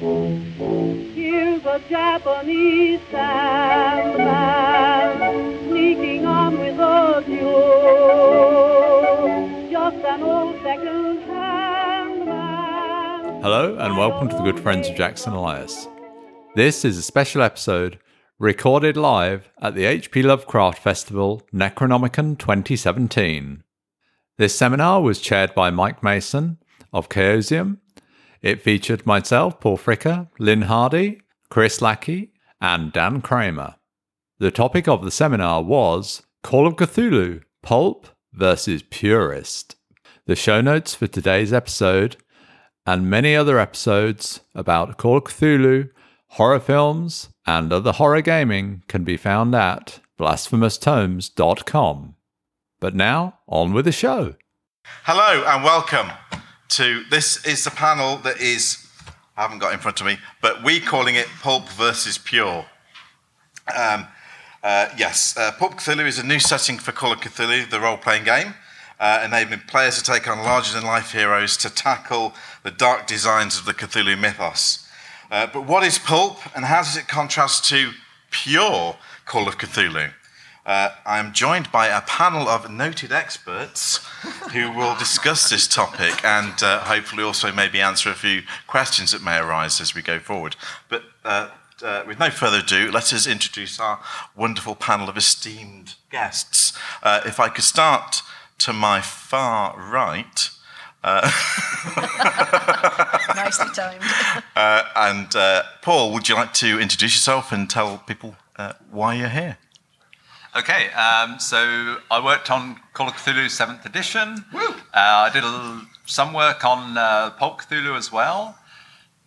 Here's a Japanese sandman sneaking on without you. Just an old second-hand man. Hello, and welcome to the Good Friends of Jackson Elias. This is a special episode recorded live at the H.P. Lovecraft Festival Necronomicon 2017. This seminar was chaired by Mike Mason of Chaosium. It featured myself, Paul Fricker, Lynne Hardy, Chris Lackey, and Dan Kramer. The topic of the seminar was Call of Cthulhu Pulp versus Purist. The show notes for today's episode and many other episodes about Call of Cthulhu, horror films, and other horror gaming can be found at blasphemoustomes.com. But now, on with the show. Hello and welcome to this is the panel that is I haven't got in front of me, but we calling it Pulp versus Pure. Um, uh, yes, uh, Pulp Cthulhu is a new setting for Call of Cthulhu, the role-playing game, uh, enabling players to take on larger-than-life heroes to tackle the dark designs of the Cthulhu mythos. Uh, but what is Pulp, and how does it contrast to pure Call of Cthulhu? Uh, I am joined by a panel of noted experts who will discuss this topic and uh, hopefully also maybe answer a few questions that may arise as we go forward. But uh, uh, with no further ado, let us introduce our wonderful panel of esteemed guests. Uh, if I could start to my far right. Uh, Nicely timed. uh, and uh, Paul, would you like to introduce yourself and tell people uh, why you're here? Okay, um, so I worked on Call of Cthulhu 7th edition. Uh, I did a some work on uh, Pulp Cthulhu as well.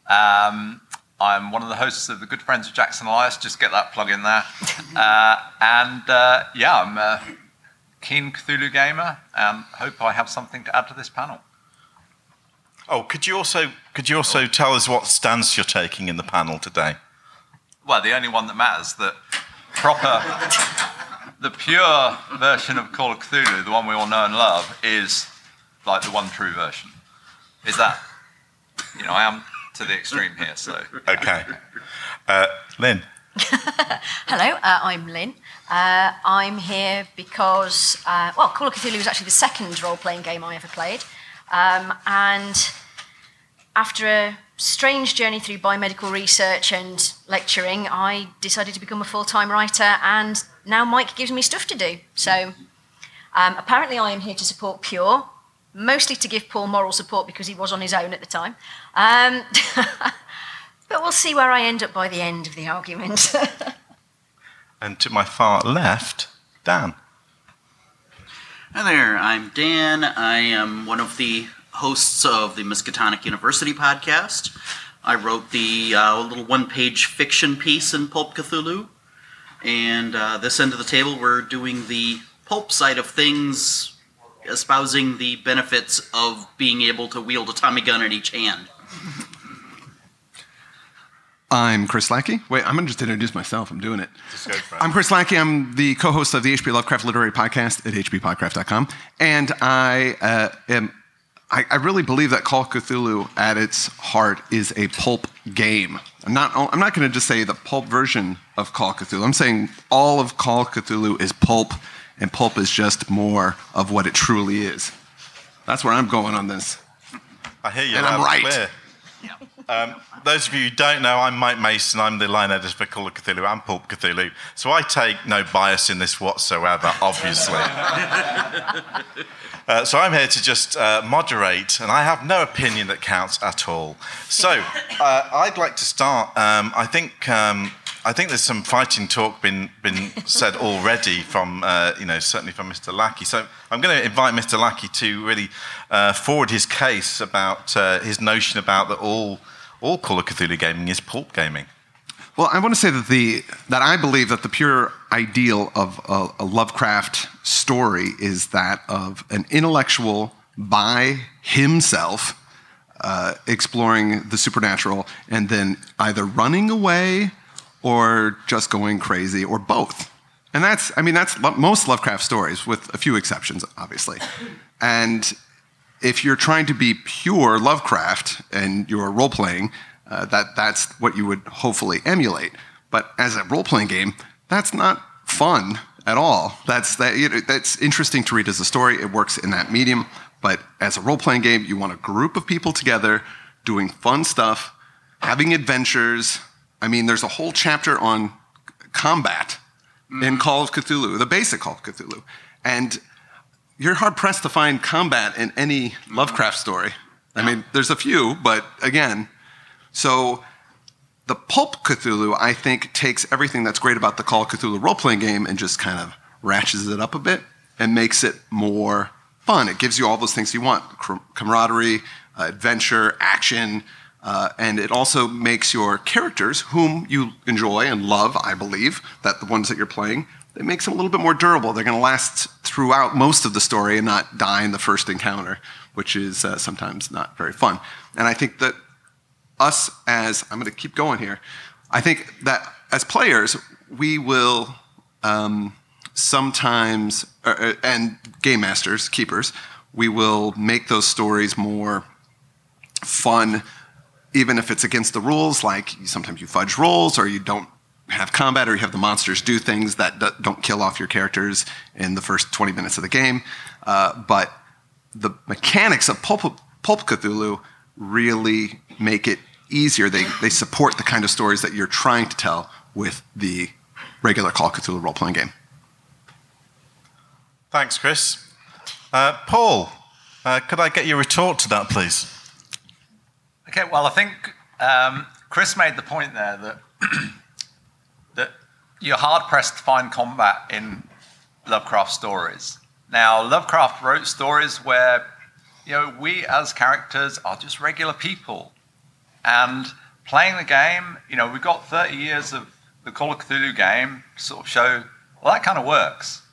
Um, I'm one of the hosts of the Good Friends of Jackson Elias, just get that plug in there. Uh, and uh, yeah, I'm a keen Cthulhu gamer and hope I have something to add to this panel. Oh, could you also could you also tell us what stance you're taking in the panel today? Well, the only one that matters, that proper, the pure version of Call of Cthulhu, the one we all know and love, is like the one true version. Is that, you know, I am to the extreme here, so. Okay, uh, Lynne. Hello, uh, I'm Lynne. Uh, I'm here because, uh, well, Call of Cthulhu was actually the second role playing game I ever played. Um, and after a strange journey through biomedical research and lecturing, I decided to become a full time writer, and now Mike gives me stuff to do. So um, apparently, I am here to support Pure, mostly to give Paul moral support because he was on his own at the time. Um, but we'll see where I end up by the end of the argument. And to my far left, Dan. Hi there, I'm Dan. I am one of the hosts of the Miskatonic University podcast. I wrote the uh, little one page fiction piece in Pulp Cthulhu. And uh, this end of the table, we're doing the pulp side of things, espousing the benefits of being able to wield a Tommy gun in each hand. I'm Chris Lackey. Wait, I'm going to just introduce myself. I'm doing it. Just go for it. I'm Chris Lackey. I'm the co-host of the HP Lovecraft Literary Podcast at hppodcraft.com, and I uh, am. I, I really believe that Call of Cthulhu, at its heart, is a pulp game. I'm not. I'm not going to just say the pulp version of Call Cthulhu. I'm saying all of Call Cthulhu is pulp, and pulp is just more of what it truly is. That's where I'm going on this. I hear you And I'm right. clear. Um, those of you who don't know, I'm Mike Mason. I'm the line editor for Call of Cthulhu and Pulp Cthulhu. So I take no bias in this whatsoever, obviously. Uh, so I'm here to just uh, moderate, and I have no opinion that counts at all. So uh, I'd like to start. Um, I think um, I think there's some fighting talk been been said already from uh, you know certainly from Mr. Lackey. So I'm going to invite Mr. Lackey to really uh, forward his case about uh, his notion about that all all Call of Cthulhu gaming is pulp gaming. Well, I want to say that the that I believe that the pure ideal of a, a Lovecraft story is that of an intellectual by himself uh, exploring the supernatural and then either running away or just going crazy or both. And that's, I mean, that's lo- most Lovecraft stories, with a few exceptions, obviously. And if you're trying to be pure Lovecraft and you're role playing, Uh, that that's what you would hopefully emulate. But as a role playing game, that's not fun at all. That's that you know, that's interesting to read as a story. It works in that medium. But as a role playing game, you want a group of people together doing fun stuff, having adventures. I mean, there's a whole chapter on combat in Call of Cthulhu, the basic Call of Cthulhu. And you're hard pressed to find combat in any Lovecraft story. I mean, there's a few, but again, so the Pulp Cthulhu, I think, takes everything that's great about the Call of Cthulhu role playing game and just kind of ratchets it up a bit and makes it more fun. It gives you all those things you want camaraderie, uh, adventure, action, uh, and it also makes your characters, whom you enjoy and love, I believe, that the ones that you're playing, it makes them a little bit more durable. They're going to last throughout most of the story and not die in the first encounter, which is uh, sometimes not very fun. And I think that us as, I'm going to keep going here, I think that as players, we will um, sometimes, uh, and game masters, keepers, we will make those stories more fun even if it's against the rules, like sometimes you fudge rolls or you don't have combat or you have the monsters do things that don't kill off your characters in the first 20 minutes of the game. Uh, but the mechanics of Pulp, Pulp Cthulhu really make it easier. They, they support the kind of stories that you're trying to tell with the regular Call of Cthulhu role playing game. Thanks, Chris. Uh, Paul, uh, could I get your retort to that, please? Okay, well, I think um, Chris made the point there that that you're hard pressed to find combat in Lovecraft stories. Now, Lovecraft wrote stories where you know we as characters are just regular people, and playing the game, you know, we've got 30 years of the Call of Cthulhu game sort of show well that kind of works.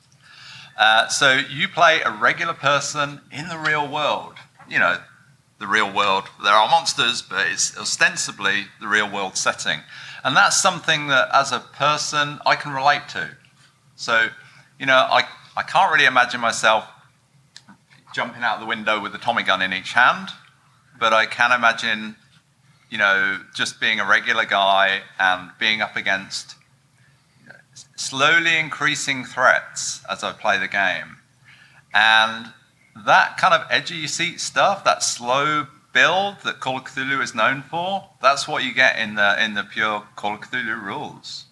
Uh, so you play a regular person in the real world. You know, the real world. There are monsters, but it's ostensibly the real world setting. And that's something that, as a person, I can relate to. So, you know, I, I can't really imagine myself jumping out the window with a Tommy gun in each hand, but I can imagine, you know, just being a regular guy and being up against slowly increasing threats as I play the game. And that kind of edgy seat stuff, that slow build that Call of Cthulhu is known for, that's what you get in the in the pure Call of Cthulhu rules.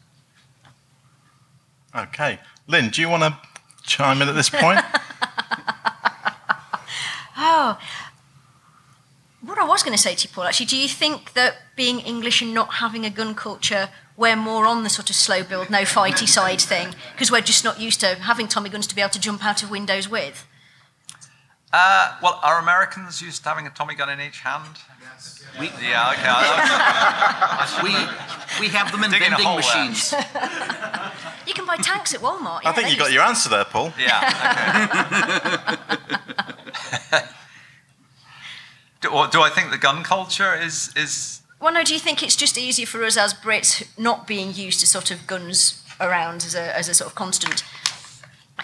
Okay, Lynne, do you want to chime in at this point? oh, what I was going to say to you, Paul, actually, do you think that being English and not having a gun culture, we're more on the sort of slow build, no fighty side thing because we're just not used to having Tommy guns to be able to jump out of windows with? Uh, well, are Americans used to having a Tommy gun in each hand? Yes. We, yeah, okay. I, we, we have them in vending machines. you can buy tanks at Walmart. I think you got your answer there, Paul. Yeah, okay. do, do I think the gun culture is, is well, no. Do you think it's just easier for us as Brits not being used to sort of guns around as a, as a sort of constant?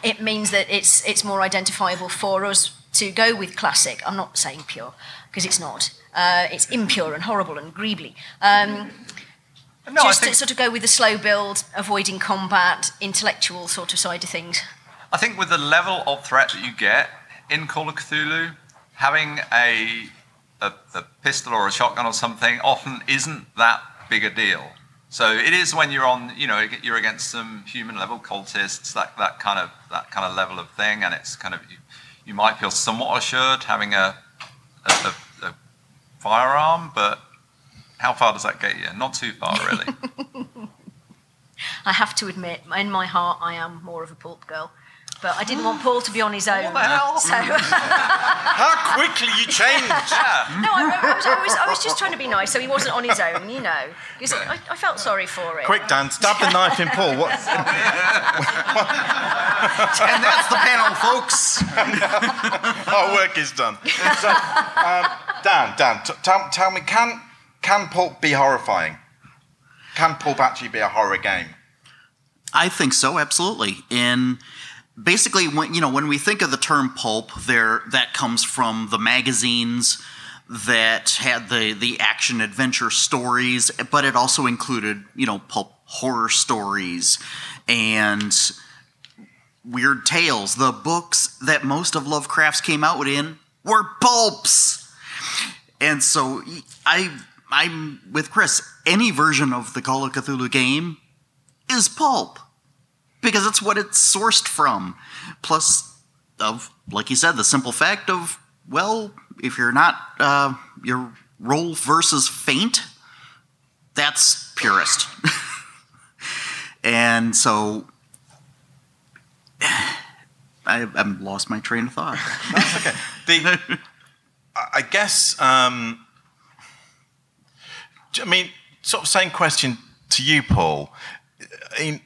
It means that it's it's more identifiable for us to go with classic. I'm not saying pure, because it's not. Uh, it's impure and horrible and greebly. Um, no, just think, to sort of go with the slow build, avoiding combat, intellectual sort of side of things. I think with the level of threat that you get in Call of Cthulhu, having a, a, a pistol or a shotgun or something often isn't that big a deal. So it is when you're on, you know, you're against some human level cultists, that, that kind of that kind of level of thing, and it's kind of you, you might feel somewhat assured having a, a, a, a firearm, but how far does that get you? Not too far, really. I have to admit, in my heart, I am more of a pulp girl but I didn't want Paul to be on his own. What the hell? So How quickly you changed! no, I, I, was, I, was, I was just trying to be nice, so he wasn't on his own, you know. Because I, I felt sorry for it. Quick, Dan, stab the knife in Paul. What? and that's the panel, folks. Our work is done. So, um, Dan, Dan, t- tell, tell me, can can pulp be horrifying? Can pulp actually be a horror game? I think so, absolutely. In basically when you know when we think of the term pulp there that comes from the magazines that had the the action adventure stories, but it also included you know pulp horror stories and weird tales. The books that most of Lovecraft's came out in were pulps, and so I I'm with Chris. Any version of the Call of Cthulhu game is pulp because it's what it's sourced from. Plus, of like you said, the simple fact of well, if you're not uh, your roll versus faint, that's purist. and so I, I'm lost my train of thought. That's okay. The, I I guess, um, I mean, sort of same question to you, Paul. I mean,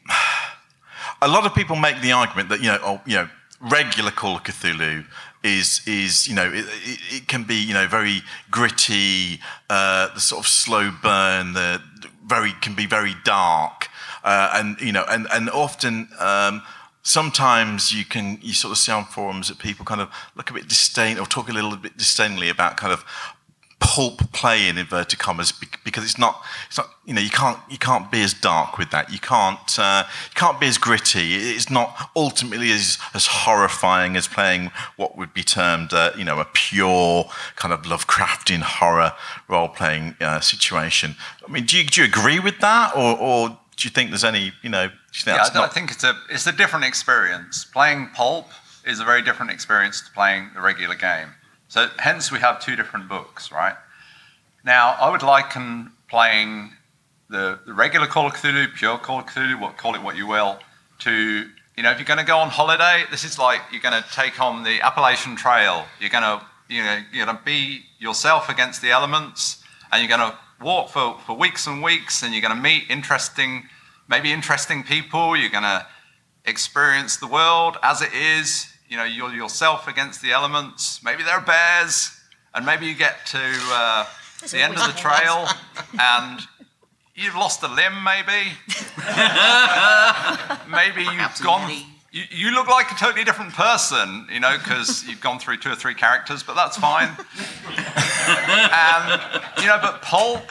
a lot of people make the argument that you know, oh, you know, regular Call of Cthulhu is is you know it, it, it can be you know very gritty, uh, the sort of slow burn, the very can be very dark, uh, and you know, and and often. Um, sometimes you can you sort of see on forums that people kind of look a bit disdain or talk a little bit disdainfully about kind of pulp play in inverted commas because it's not it's not you know you can't you can't be as dark with that you can't uh, you can't be as gritty it's not ultimately as as horrifying as playing what would be termed uh, you know a pure kind of Lovecraftian horror role playing uh, situation I mean do you, do you agree with that or or do you think there's any you know you Yeah, I, I think it's a it's a different experience. Playing pulp is a very different experience to playing the regular game. So hence we have two different books, right? Now I would liken playing the, the regular Call of Cthulhu, pure Call of Cthulhu, what call it what you will, to you know if you're going to go on holiday, this is like you're going to take on the Appalachian Trail. You're going to you know you're going to be yourself against the elements, and you're going to walk for, for weeks and weeks, and you're going to meet interesting, maybe interesting people. You're going to experience the world as it is. You know, you're yourself against the elements. Maybe there are bears, and maybe you get to uh, the end of the trail, and you've lost a limb. Maybe, maybe you've gone. You, you look like a totally different person, you know, because you've gone through two or three characters, but that's fine. and you know, but pulp,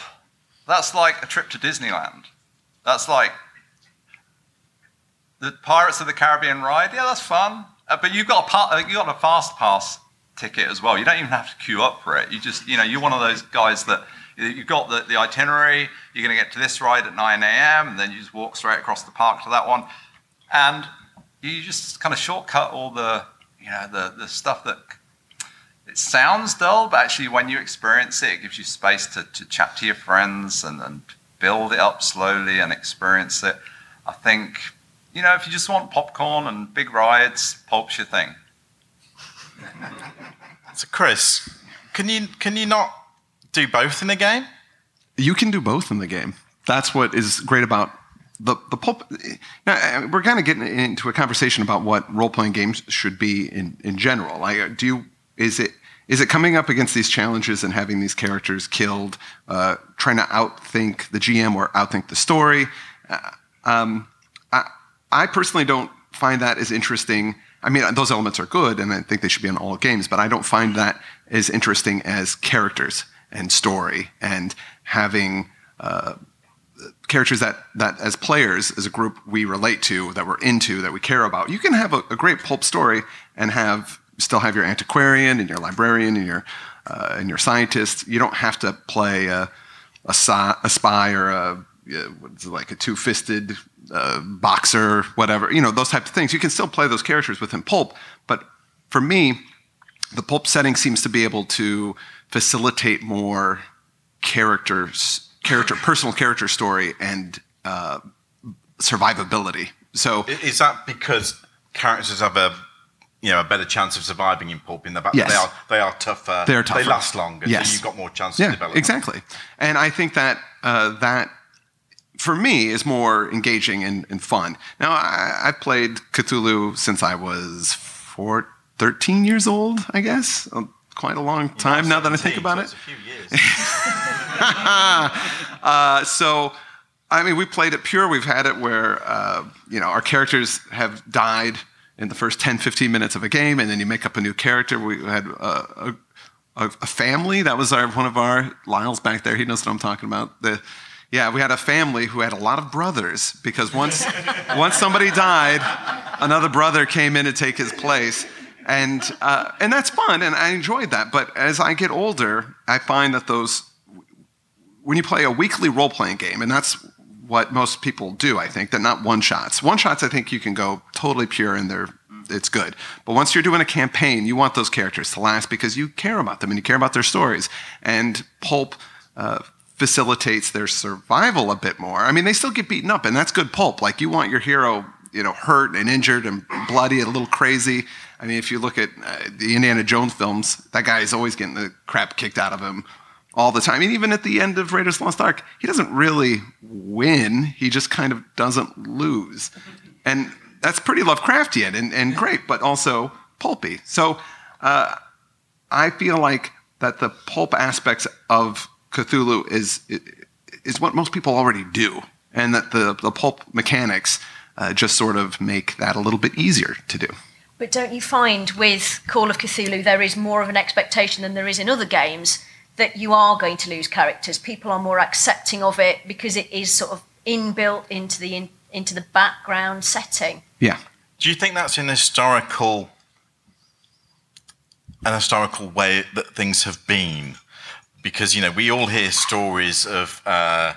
that's like a trip to Disneyland. That's like the Pirates of the Caribbean ride. Yeah, that's fun. Uh, but you've got a uh, you got a fast pass ticket as well. You don't even have to queue up for it. You just you know you're one of those guys that you've got the, the itinerary. You're going to get to this ride at 9 a.m. and then you just walk straight across the park to that one, and you just kind of shortcut all the you know the the stuff that it sounds dull, but actually when you experience it, it gives you space to, to chat to your friends and, and build it up slowly and experience it. I think, you know, if you just want popcorn and big rides, pulp's your thing. so Chris can you can you not do both in a game you can do both in the game. That's what is great about the the pulp. Now, uh, we're kind of getting into a conversation about what role playing games should be in in general. Like, do you is it is it coming up against these challenges and having these characters killed, uh, trying to outthink the GM or outthink the story? Uh, um, I, personally don't find that as interesting. I mean, those elements are good, and I think they should be in all games. But I don't find that as interesting as characters and story and having uh, characters that that as players, as a group, we relate to, that we're into, that we care about. You can have a, a great pulp story and have still have your antiquarian and your librarian and your uh, and your scientist. You don't have to play a a, a spy or a what's it, like a two-fisted uh, boxer, whatever. You know those types of things. You can still play those characters within pulp, but for me, the pulp setting seems to be able to facilitate more characters, character, personal character story and uh, survivability. So Is that because characters have a you know a better chance of surviving in pulp in the back? Yes. They are they are tougher. They're tougher. They last longer. Yes. So you've got more chance to yeah, develop. them. exactly. And I think that uh, that for me is more engaging and, and fun. Now I, I played Cthulhu since I was four, 13 years old, I guess. Uh, Quite a long time now that I think about it. a few years. uh, so, I mean, we played it pure. We've had it where, uh, you know, our characters have died in the first 10, 15 minutes of a game, and then you make up a new character. We had a, a, a family. That was our one of our Lyle's back there. He knows what I'm talking about. The yeah, we had a family who had a lot of brothers because once once somebody died, another brother came in to take his place. And, uh, and that's fun, and I enjoyed that. But as I get older, I find that those, when you play a weekly role playing game, and that's what most people do, I think, that not one shots. One shots, I think you can go totally pure and they're, it's good. But once you're doing a campaign, you want those characters to last because you care about them and you care about their stories. And pulp uh, facilitates their survival a bit more. I mean, they still get beaten up, and that's good pulp. Like you want your hero, you know, hurt and injured and bloody, and a little crazy. I mean, if you look at uh, the Indiana Jones films, that guy is always getting the crap kicked out of him all the time. Mean, even at the end of Raiders Lost Ark, he doesn't really win. He just kind of doesn't lose. And that's pretty Lovecraftian and, and great, but also pulpy. So uh, I feel like that the pulp aspects of Cthulhu is, is what most people already do, and that the, the pulp mechanics uh, just sort of make that a little bit easier to do. But don't you find with Call of Cthulhu there is more of an expectation than there is in other games that you are going to lose characters? People are more accepting of it because it is sort of inbuilt into the in, into the background setting. Yeah. Do you think that's an historical, an historical way that things have been? Because you know we all hear stories of, uh,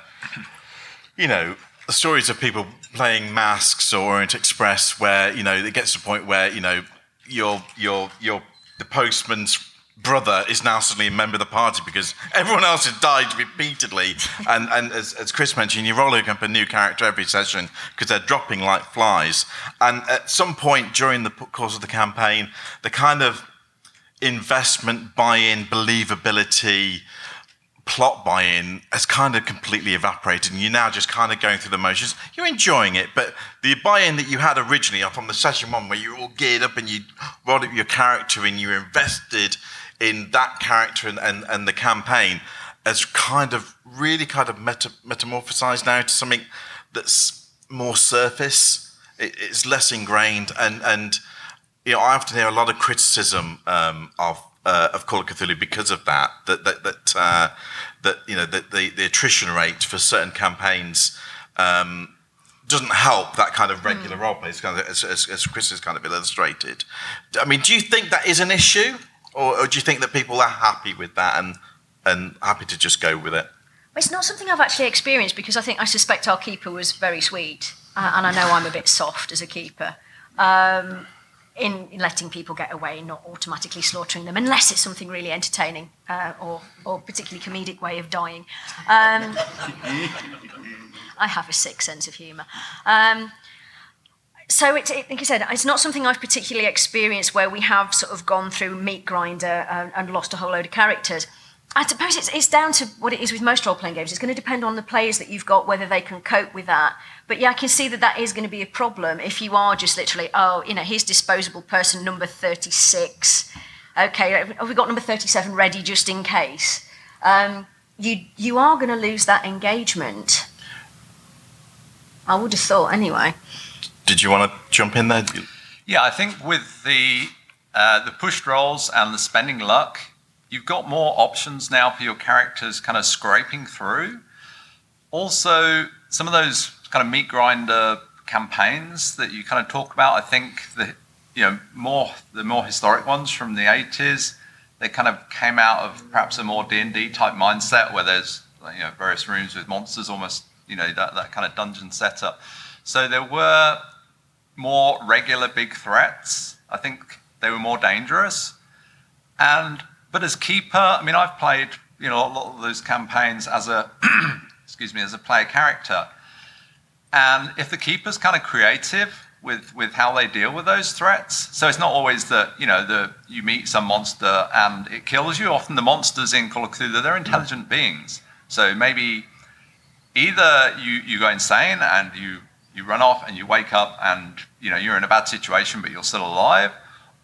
you know, stories of people playing masks or Orient Express, where you know it gets to the point where you know your your your the postman's brother is now suddenly a member of the party because everyone else has died repeatedly. And, and as, as Chris mentioned, you're rolling up a new character every session because they're dropping like flies. And at some point during the course of the campaign, the kind of investment, buy in, believability, plot buy-in has kind of completely evaporated and you're now just kind of going through the motions. You're enjoying it but the buy-in that you had originally from the session one where you were all geared up and you rolled up your character and you were invested in that character and, and, and the campaign has kind of really kind of meta, metamorphosized now to something that's more surface. It, it's less ingrained and and you know i often hear a lot of criticism um, of uh, of Call of Cthulhu because of that. That that that, uh, that you know the, the, the attrition rate for certain campaigns um, doesn't help that kind of regular mm. role play. Kind of, as, as, as, Chris has kind of illustrated. I mean, do you think that is an issue, or, or do you think that people are happy with that and and happy to just go with it? It's not something I've actually experienced because I think I suspect our keeper was very sweet, uh, and I know I'm a bit soft as a keeper. Um, in, in, letting people get away, not automatically slaughtering them, unless it's something really entertaining uh, or, or particularly comedic way of dying. Um, I have a sick sense of humour. Um, so, it, it, like I said, it's not something I've particularly experienced where we have sort of gone through meat grinder and, and lost a whole load of characters. I suppose it's, it's down to what it is with most role playing games. It's going to depend on the players that you've got, whether they can cope with that. But yeah, I can see that that is going to be a problem if you are just literally, oh, you know, here's disposable person number 36. Okay, have we got number 37 ready just in case? Um, you, you are going to lose that engagement. I would have thought anyway. Did you want to jump in there? Yeah, I think with the, uh, the pushed rolls and the spending luck, you've got more options now for your characters kind of scraping through. Also, some of those kind of meat grinder campaigns that you kind of talk about, I think the you know more the more historic ones from the 80s, they kind of came out of perhaps a more D&D type mindset where there's you know various rooms with monsters almost you know that, that kind of dungeon setup. So there were more regular big threats. I think they were more dangerous. And but as keeper, I mean, I've played you know a lot of those campaigns as a excuse me as a player character, and if the keeper's kind of creative with with how they deal with those threats, so it's not always that you know the you meet some monster and it kills you. Often the monsters in Call of Cthulhu they're intelligent beings, so maybe either you you go insane and you you run off and you wake up and you know you're in a bad situation but you're still alive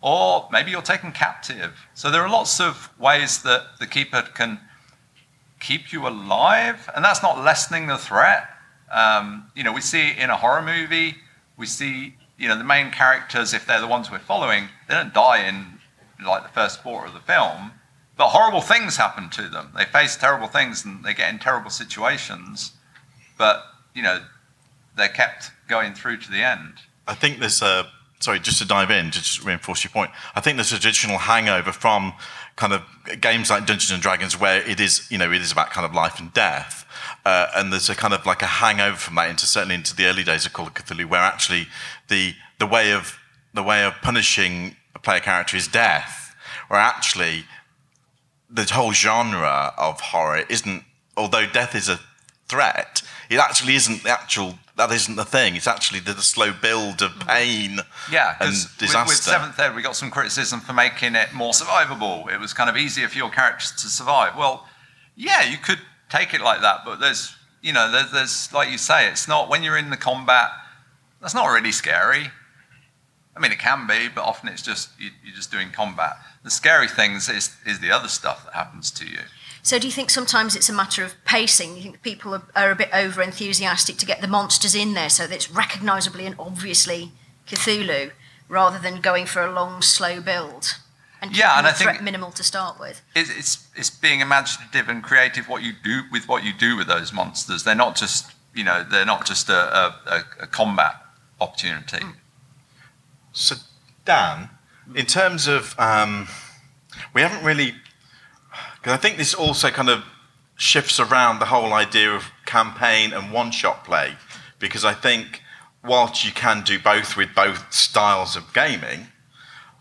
or maybe you're taken captive. So there are lots of ways that the keeper can keep you alive, and that's not lessening the threat. Um, you know, we see in a horror movie, we see you know the main characters, if they're the ones we're following, they don't die in like the first quarter of the film. but horrible things happen to them. They face terrible things and they get in terrible situations, but you know they're kept going through to the end. I think there's a sorry, just to dive in, to just reinforce your point. I think there's a traditional hangover from kind of games like Dungeons and Dragons, where it is, you know, it is about kind of life and death, uh, and there's a kind of like a hangover from that into certainly into the early days of Call of Cthulhu, where actually the the way of the way of punishing a player character is death, where actually the whole genre of horror isn't, although death is a threat, it actually isn't the actual. That isn't the thing. It's actually the, the slow build of pain Yeah, and because with, disaster. with Seventh Ed, we got some criticism for making it more survivable. It was kind of easier for your characters to survive. Well, yeah, you could take it like that, but there's, you know, there's, there's like you say, it's not when you're in the combat. That's not really scary. I mean, it can be, but often it's just you, you're just doing combat. The scary things is is the other stuff that happens to you. So, do you think sometimes it's a matter of pacing? You think people are, are a bit over enthusiastic to get the monsters in there so that it's recognisably and obviously Cthulhu, rather than going for a long, slow build and Yeah, and I think- minimal to start with? It's, it's it's being imaginative and creative what you do with what you do with those monsters. They're not just you know they're not just a, a, a, a combat opportunity. So, Dan, in terms of, um, we haven't really, because I think this also kind of shifts around the whole idea of campaign and one shot play, because I think whilst you can do both with both styles of gaming,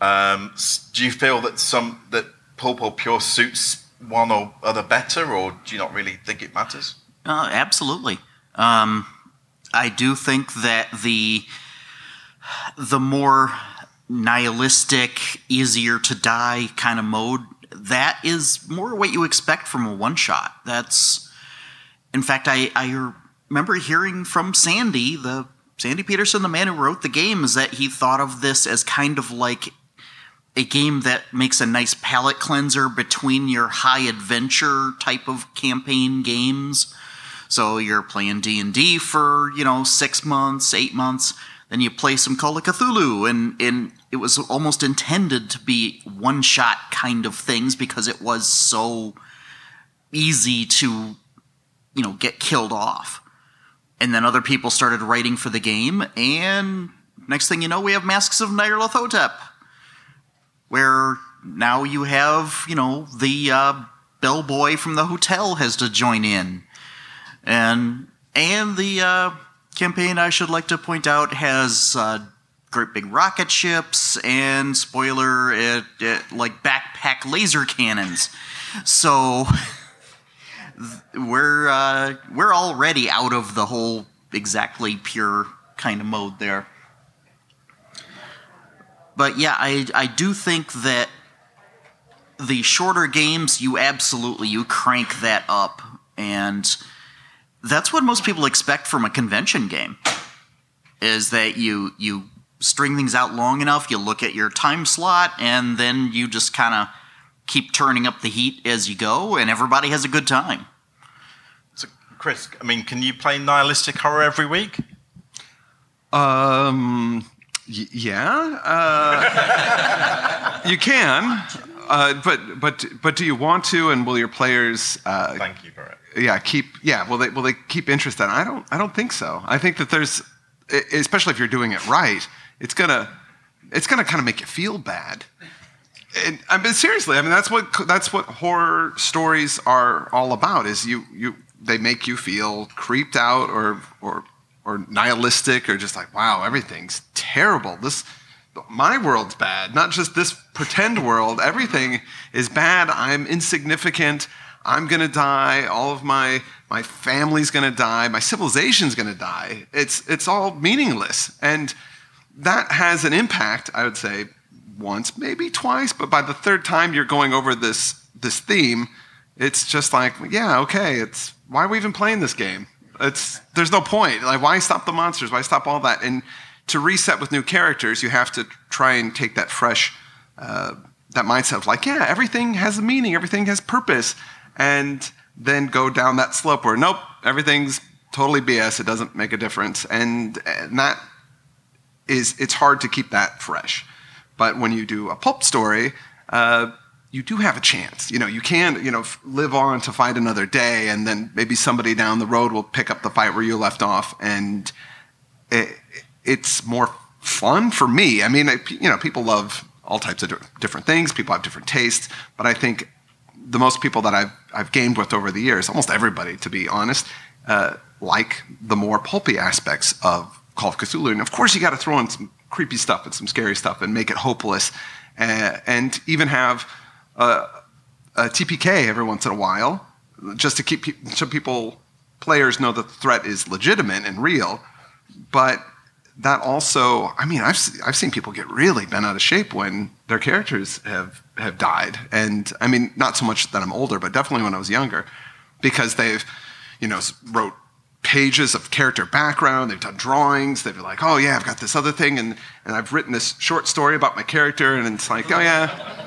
um, do you feel that some that Pulp or Pure suits one or other better, or do you not really think it matters? Uh, absolutely. Um, I do think that the the more nihilistic, easier to die kind of mode that is more what you expect from a one shot. That's, in fact, I I remember hearing from Sandy, the Sandy Petersen, the man who wrote the game, is that he thought of this as kind of like a game that makes a nice palate cleanser between your high adventure type of campaign games. So you're playing D and D for you know six months, eight months, then you play some Call of Cthulhu, and and it was almost intended to be one shot kind of things because it was so easy to you know get killed off. And then other people started writing for the game, and next thing you know, we have Masks of Nyarlathotep, where now you have you know the uh, bellboy from the hotel has to join in and and the uh, campaign I should like to point out has uh, great big rocket ships and spoiler it, it like backpack laser cannons. So we're uh, we're already out of the whole exactly pure kind of mode there. But yeah, I I do think that the shorter games you absolutely you crank that up and that's what most people expect from a convention game is that you you string things out long enough you look at your time slot and then you just kind of keep turning up the heat as you go and everybody has a good time So, Chris, I mean, can you play nihilistic horror every week? Um, y- yeah, uh, you can, uh, but but but do you want to? And will your players? Uh, Thank you for it. yeah, keep yeah. Will they will they keep interest in? I don't I don't think so. I think that there's, especially if you're doing it right, it's gonna it's gonna kind of make you feel bad. And, I mean, seriously, I mean that's what that's what horror stories are all about. Is you you they make you feel creeped out or or or nihilistic or just like wow everything's terrible. This my world's bad, not just this pretend world. Everything is bad. I'm insignificant. I'm gonna die. All of my my family's gonna die. My civilization's gonna die. It's it's all meaningless, and that has an impact. I would say once, maybe twice, but by the third time you're going over this this theme, it's just like yeah, okay. It's why are we even playing this game? It's there's no point. Like why stop the monsters? Why stop all that? And to reset with new characters, you have to try and take that fresh, uh, that mindset of like, yeah, everything has a meaning, everything has purpose, and then go down that slope where nope, everything's totally BS. It doesn't make a difference, and, and that is it's hard to keep that fresh. But when you do a pulp story, uh, you do have a chance. You know, you can, you know, live on to fight another day, and then maybe somebody down the road will pick up the fight where you left off, and it, it's more fun for me. I mean, you know, people love all types of different things. People have different tastes, but I think the most people that I've I've gamed with over the years, almost everybody, to be honest, uh, like the more pulpy aspects of Call of Cthulhu. And of course, you got to throw in some creepy stuff and some scary stuff and make it hopeless, uh, and even have Uh, uh, a, a TPK every once in a while, just to keep pe- so people players know that the threat is legitimate and real. But that also, I mean, I've I've seen people get really bent out of shape when their characters have have died, and I mean, not so much that I'm older, but definitely when I was younger, because they've, you know, wrote pages of character background, they've done drawings, they've been like, oh yeah, I've got this other thing, and and I've written this short story about my character, and it's like, oh yeah,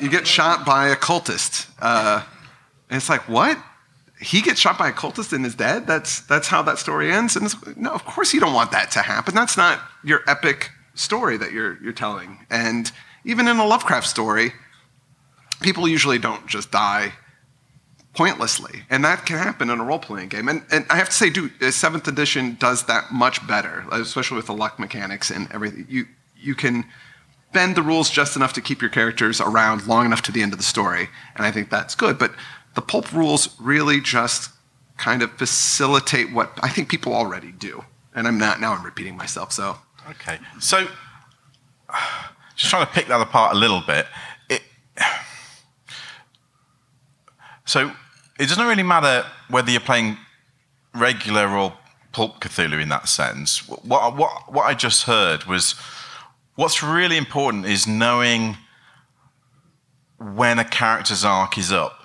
you get shot by a cultist, uh, and it's like, what? he gets shot by a cultist and is dead. That's that's how that story ends. And no, of course you don't want that to happen. That's not your epic story that you're you're telling. And even in a Lovecraft story, people usually don't just die pointlessly, and that can happen in a role playing game. And and I have to say, dude, uh, seventh edition does that much better, especially with the luck mechanics and everything. You you can bend the rules just enough to keep your characters around long enough to the end of the story, and I think that's good. But the pulp rules really just kind of facilitate what I think people already do. And I'm not now I'm repeating myself, so Okay. So, just trying to pick that apart a little bit. It, so, it doesn't really matter whether you're playing regular or pulp Cthulhu in that sense. What, what, what I just heard was what's really important is knowing when a character's arc is up.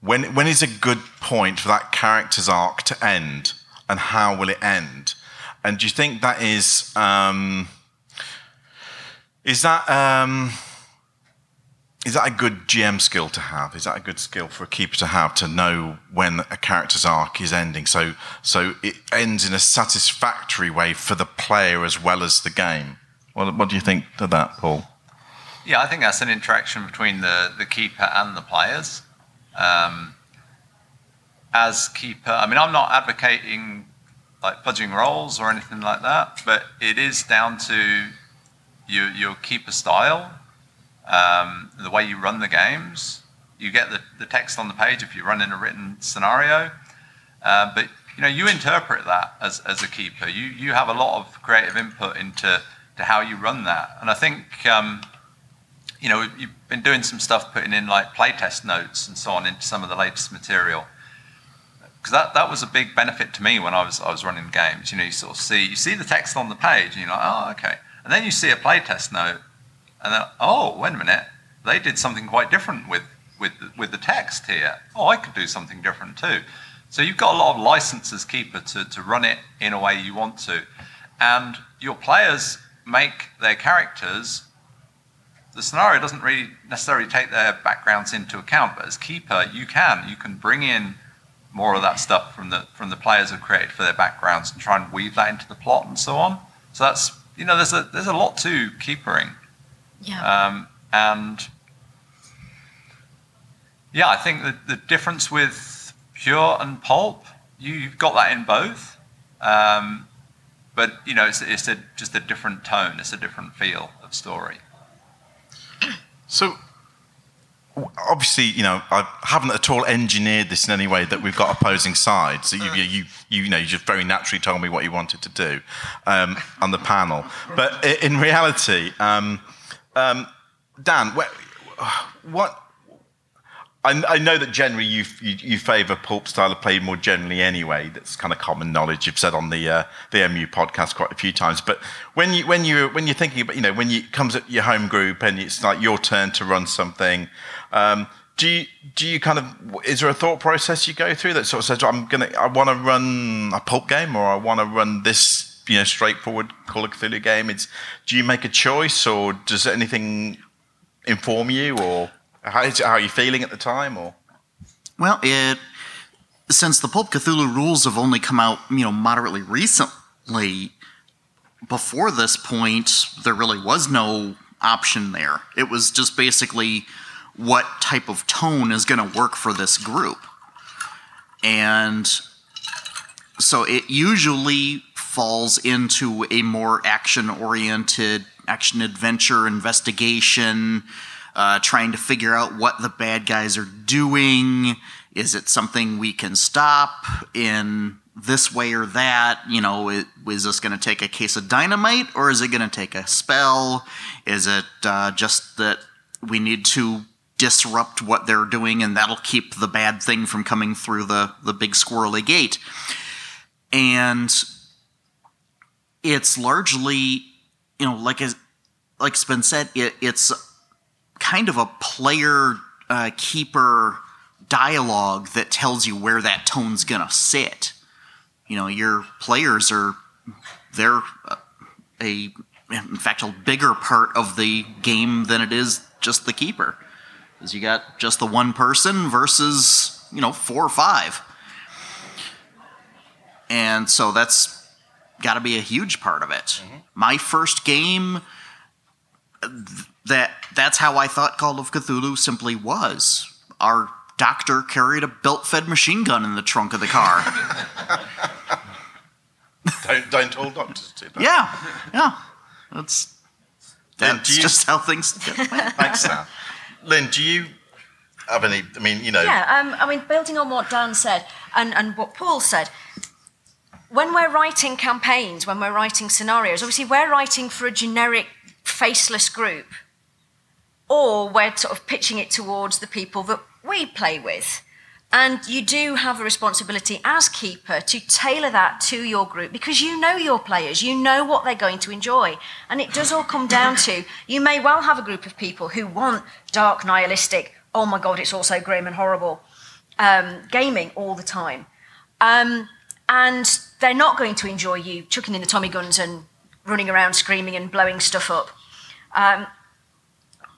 When, when is a good point for that character's arc to end, and how will it end? And do you think that is um, is that um, is that a good GM skill to have? Is that a good skill for a keeper to have to know when a character's arc is ending, so so it ends in a satisfactory way for the player as well as the game? What, what do you think to that, Paul? Yeah, I think that's an interaction between the, the keeper and the players. Um, as keeper, I mean, I'm not advocating like pudging rolls or anything like that, but it is down to your, your keeper style, um, the way you run the games. You get the, the text on the page if you run in a written scenario, uh, but you know you interpret that as, as a keeper. You you have a lot of creative input into to how you run that, and I think. Um, you know, you've been doing some stuff, putting in like playtest notes and so on into some of the latest material. Because that, that was a big benefit to me when I was I was running games. You know, you sort of see you see the text on the page, and you're like, oh, okay. And then you see a playtest note, and then oh, wait a minute, they did something quite different with with the, with the text here. Oh, I could do something different too. So you've got a lot of license as keeper to, to run it in a way you want to, and your players make their characters the scenario doesn't really necessarily take their backgrounds into account, but as keeper, you can. You can bring in more of that stuff from the from the players have created for their backgrounds and try and weave that into the plot and so on. So that's you know there's a there's a lot to keepering, Yeah. um, and yeah, I think the the difference with pure and pulp, you, you've got that in both, um, but you know it's it's a, just a different tone, it's a different feel of story. So, obviously, you know, I haven't at all engineered this in any way that we've got opposing sides. So you, you, you, you, know, you just very naturally told me what you wanted to do um, on the panel. But in reality, um, um, Dan, wh- what? I, I know that generally you, you, you favour pulp style of play more generally anyway. That's kind of common knowledge. You've said on the uh, the MU podcast quite a few times. But when you when you when you're thinking about you know when you it comes at your home group and it's like your turn to run something, um, do you do you kind of is there a thought process you go through that sort of says I'm gonna I want to run a pulp game or I want to run this you know straightforward Call of Cthulhu game? It's do you make a choice or does anything inform you or how, how are you feeling at the time or? Well, it since the Pulp Cthulhu rules have only come out, you know, moderately recently. Before this point, there really was no option there. It was just basically what type of tone is going to work for this group. And so it usually falls into a more action oriented, action adventure investigation, uh, trying to figure out what the bad guys are doing. Is it something we can stop in this way or that? You know, it, is this going to take a case of dynamite or is it going to take a spell? Is it uh, just that we need to disrupt what they're doing and that'll keep the bad thing from coming through the, the big squirrely gate? And it's largely, you know, like like it's been said, it, it's kind of a player uh, keeper dialogue that tells you where that tone's gonna sit. You know, your players are they're uh, a in fact a bigger part of the game than it is just the keeper, because you got just the one person versus you know four or five, and so that's got to be a huge part of it. My first game that that's how I thought Call of Cthulhu simply was. Our doctor carried a belt-fed machine gun in the trunk of the car. Don't, don't all doctors do that? yeah, yeah. That's Lynne, that's do you- just how things get. Thanks, Sam. Lynne, do you have any? I mean, you know, Yeah, um, I mean, building on what Dan said and, and what Paul said, when we're writing campaigns, when we're writing scenarios, obviously we're writing for a generic faceless group, or we're sort of pitching it towards the people that we play with. And you do have a responsibility as keeper to tailor that to your group because you know your players, you know what they're going to enjoy. And it does all come down to you may well have a group of people who want dark, nihilistic, oh my God, it's all so grim and horrible um, gaming all the time. Um, and they're not going to enjoy you chucking in the Tommy guns and running around screaming and blowing stuff up. Um,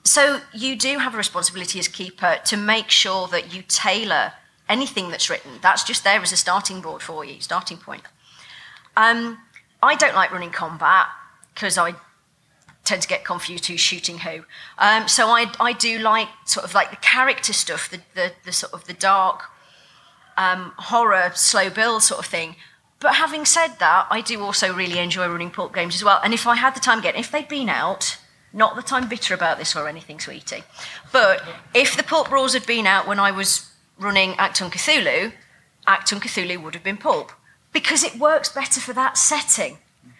so you do have a responsibility as keeper to make sure that you tailor anything that's written. That's just there as a starting board for you, starting point. Um, I don't like running combat because I tend to get confused who's shooting who. Um, so I, I do like sort of like the character stuff, the, the, the sort of the dark um, horror, slow build sort of thing. But having said that, I do also really enjoy running pulp games as well. And if I had the time again, if they'd been out, not that I'm bitter about this or anything, sweetie, but if the pulp rules had been out when I was running Achtung Cthulhu, Achtung Cthulhu would have been pulp because it works better for that setting.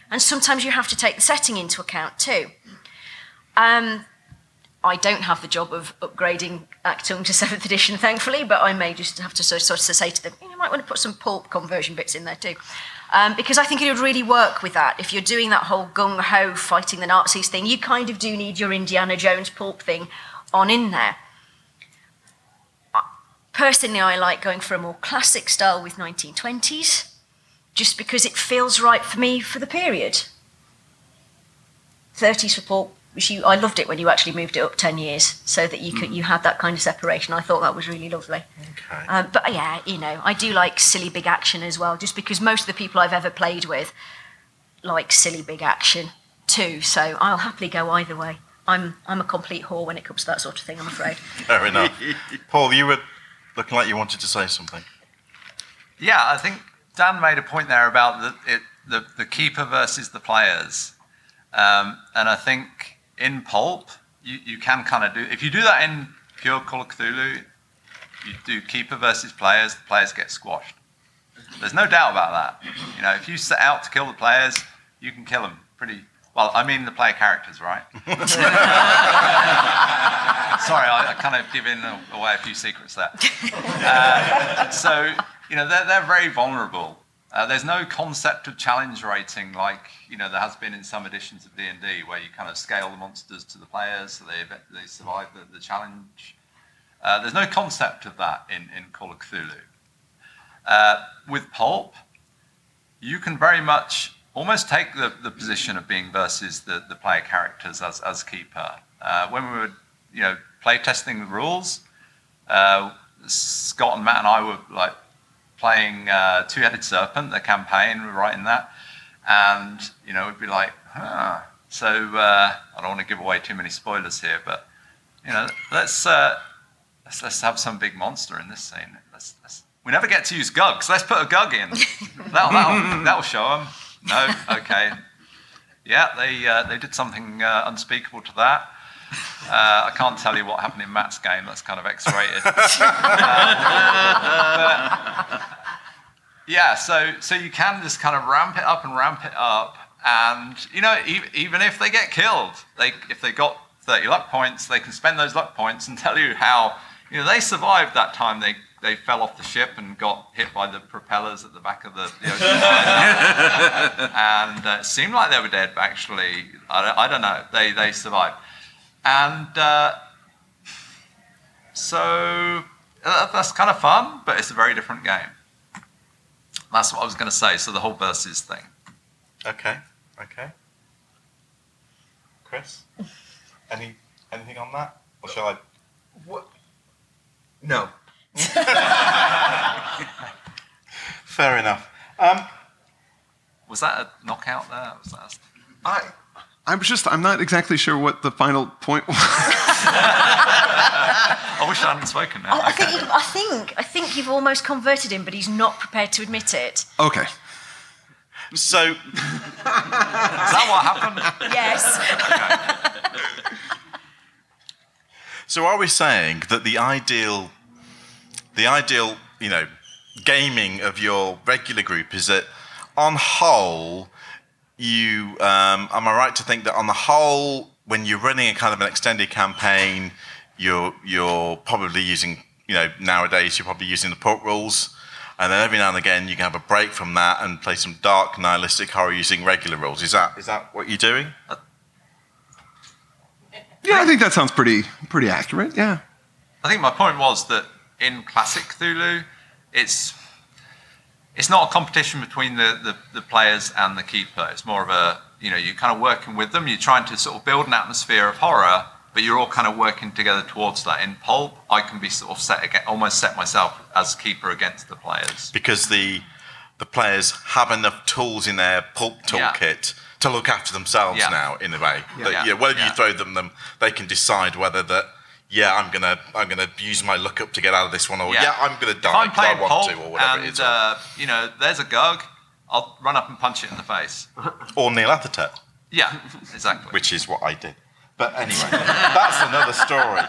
And sometimes you have to take the setting into account too. Um, I don't have the job of upgrading Achtung to 7th edition, thankfully, but I may just have to sort of say to them, you might want to put some pulp conversion bits in there too. Um, because I think it would really work with that. If you're doing that whole gung ho fighting the Nazis thing, you kind of do need your Indiana Jones pulp thing on in there. Personally, I like going for a more classic style with 1920s, just because it feels right for me for the period. 30s for pulp, which you, I loved it when you actually moved it up 10 years so that you could you had that kind of separation. I thought that was really lovely. Okay. Um, but yeah, you know, I do like silly big action as well, just because most of the people I've ever played with like silly big action too. So I'll happily go either way. I'm I'm a complete whore when it comes to that sort of thing. I'm afraid. Fair enough. Paul, you were looking like you wanted to say something. Yeah, I think Dan made a point there about the, it, the, the keeper versus the players. Um, and I think in Pulp, you, you can kind of do, if you do that in pure Call of Cthulhu, you do keeper versus players, the players get squashed. There's no doubt about that. You know, if you set out to kill the players, you can kill them pretty well. I mean the player characters, right? Sorry, I, I kind of given away a few secrets there. Uh, so you know they're they're very vulnerable. Uh, there's no concept of challenge rating like you know there has been in some editions of D&D where you kind of scale the monsters to the players so they they survive the, the challenge. Uh, there's no concept of that in, in Call of Cthulhu. Uh, with Pulp, you can very much almost take the, the position of being versus the, the player characters as, as keeper. Uh, when we were, you know, play testing the rules, uh, Scott and Matt and I were like playing uh, Two-Headed Serpent, the campaign, we were writing that, and you know, we'd be like, huh, So uh, I don't want to give away too many spoilers here, but you know, let's uh, let's, let's have some big monster in this scene. Let's, let's, we never get to use gugs. Let's put a gug in. that'll, that'll, that'll show them. No, okay. Yeah, they uh, they did something uh, unspeakable to that. Uh, I can't tell you what happened in Matt's game. That's kind of X-rated. Uh, yeah, so so you can just kind of ramp it up and ramp it up, and you know e- even if they get killed, they if they got 30 luck points, they can spend those luck points and tell you how you know they survived that time they they fell off the ship and got hit by the propellers at the back of the, the ocean and uh, it seemed like they were dead, but actually I don't, I don't know they they survived, and uh, so uh, that's kind of fun, but it's a very different game. That's what I was going to say. So the whole versus thing. Okay. Okay. Chris, any anything on that, or shall I? What? No. Fair enough. Um, Was that a knockout there? Was that a- I. I'm just, I'm not exactly sure what the final point was. I wish I hadn't spoken now. I, I think you, I think I think you've almost converted him, but he's not prepared to admit it. okay. so Is that what happened? Yes. Okay. So are we saying that the ideal, the ideal, you know, gaming of your regular group is that, on whole, you um, am I right to think that on the whole, when you're running a kind of an extended campaign, you're you're probably using, you know, nowadays you're probably using the port rules. And then every now and again, you can have a break from that and play some dark nihilistic horror using regular rules. Is that is that what you're doing? Yeah, I think that sounds pretty, pretty accurate. Yeah. I think my point was that in classic Cthulhu, it's it's not a competition between the, the, the players and the keeper. It's more of a you know you're kind of working with them. You're trying to sort of build an atmosphere of horror, but you're all kind of working together towards that. In Pulp, I can be sort of set again, almost set myself as keeper against the players. because the the players have enough tools in their pulp Yeah. toolkit to look after themselves Yeah. now in a way. That, Yeah. yeah, whatever Yeah. you throw them, them, they can decide whether that. Yeah, I'm gonna I'm gonna use my look up to get out of this one, or yeah, I'm gonna die because I want pulp, to, or whatever and it is, uh, you know there's a gug, I'll run up and punch it in the face. or Nyarlathotep, Yeah, exactly. which is what I did. But anyway, that's another story.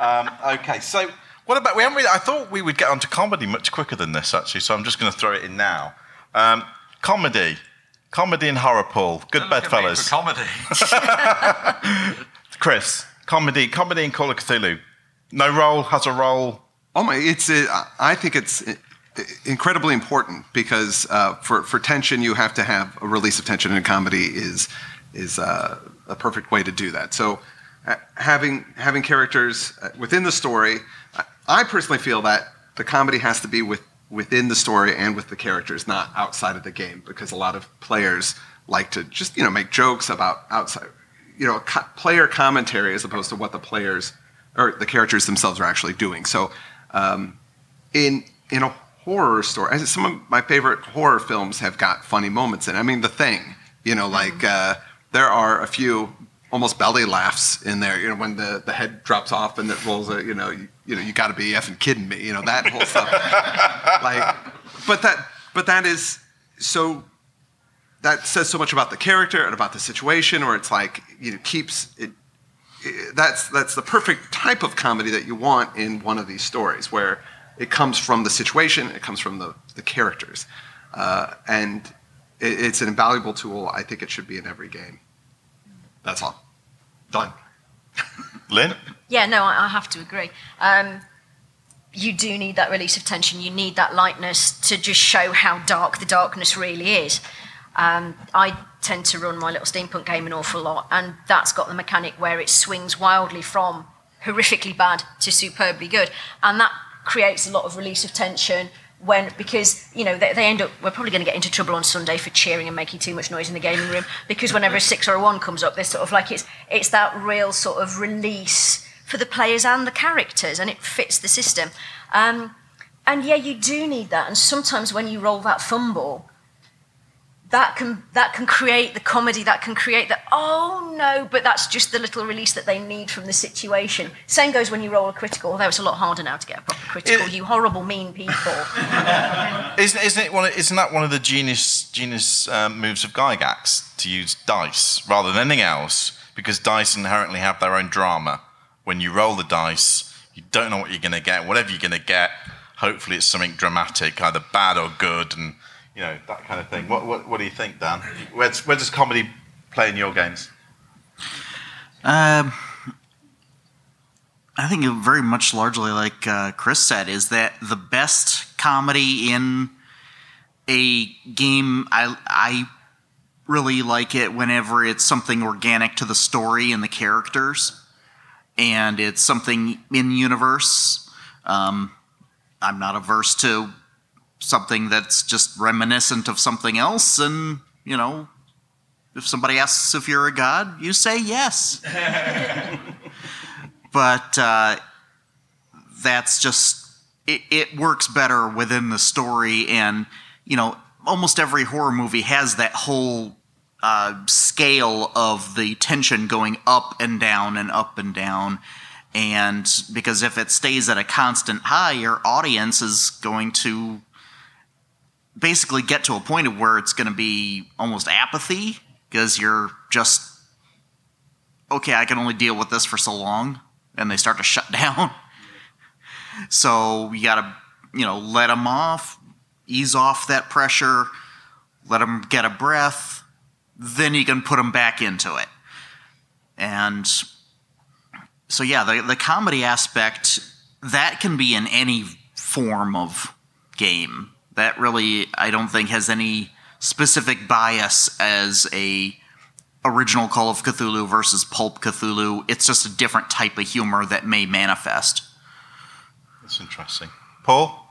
Um, okay, so what about we haven't really, I thought we would get onto comedy much quicker than this actually, so I'm just going to throw it in now. Um, comedy, comedy and horror, Paul. Good Don't look at me bedfellas. for comedy. Chris, comedy, comedy in Call of Cthulhu. No role has a role. Oh my! It's uh, I think it's uh, incredibly important because uh, for for tension you have to have a release of tension, and comedy is is uh, a perfect way to do that. So uh, having having characters uh, within the story, I, I personally feel that the comedy has to be with within the story and with the characters, not outside of the game, because a lot of players like to just you know make jokes about outside, you know, co- player commentary as opposed to what the players or the characters themselves are actually doing. So, um, in in a horror story, as some of my favorite horror films have got funny moments in. it. I mean, The Thing, you know, like uh, there are a few almost belly laughs in there. You know, when the, the head drops off and it rolls, a, you know, you, you know, you got to be effing kidding me. You know that whole stuff. like, but that but that is so that says so much about the character and about the situation, or it's like you know keeps it. it- That's that's the perfect type of comedy that you want in one of these stories, where it comes from the situation, it comes from the the characters, uh, and it, it's an invaluable tool. I think it should be in every game. That's all. Done. Lynne? Yeah, no, I, I have to agree. Um, you do need that release of tension. You need that lightness to just show how dark the darkness really is. Um, I tend to run my little steampunk game an awful lot, and that's got the mechanic where it swings wildly from horrifically bad to superbly good, and that creates a lot of release of tension. When because you know they, they end up, we're probably going to get into trouble on Sunday for cheering and making too much noise in the gaming room because whenever a six or a one comes up, there's sort of like it's it's that real sort of release for the players and the characters, and it fits the system. Um, and yeah, you do need that. And sometimes when you roll that fumble, that can that can create the comedy that can create the oh no but that's just the little release that they need from the situation same goes when you roll a critical although it's a lot harder now to get a proper critical It- you horrible mean people Isn't, isn't it one? Isn't that one of the genius genius um, moves of Gygax to use dice rather than anything else? Because dice inherently have their own drama. When you roll the dice, you don't know what you're going to get. Whatever you're going to get, hopefully it's something dramatic, either bad or good, and you know that kind of thing. What what, what do you think, Dan? Where, where does comedy play in your games? Um, I think very much largely like uh, Chris said is that the best comedy in a game. I I really like it whenever it's something organic to the story and the characters, and it's something in universe. Um, I'm not averse to something that's just reminiscent of something else, and you know, if somebody asks if you're a god, you say yes. But uh, that's just it, it works better within the story and you know almost every horror movie has that whole uh, scale of the tension going up and down and up and down. And because if it stays at a constant high your audience is going to basically get to a point of where it's going to be almost apathy because you're just okay i can only deal with this for so long and they start to shut down. So you gotta you know let them off ease off that pressure let them get a breath then you can put them back into it. And so yeah the, the comedy aspect that can be in any form of game that really i don't think has any specific bias as a original call of cthulhu versus pulp cthulhu it's just a different type of humor that may manifest That's interesting. Paul.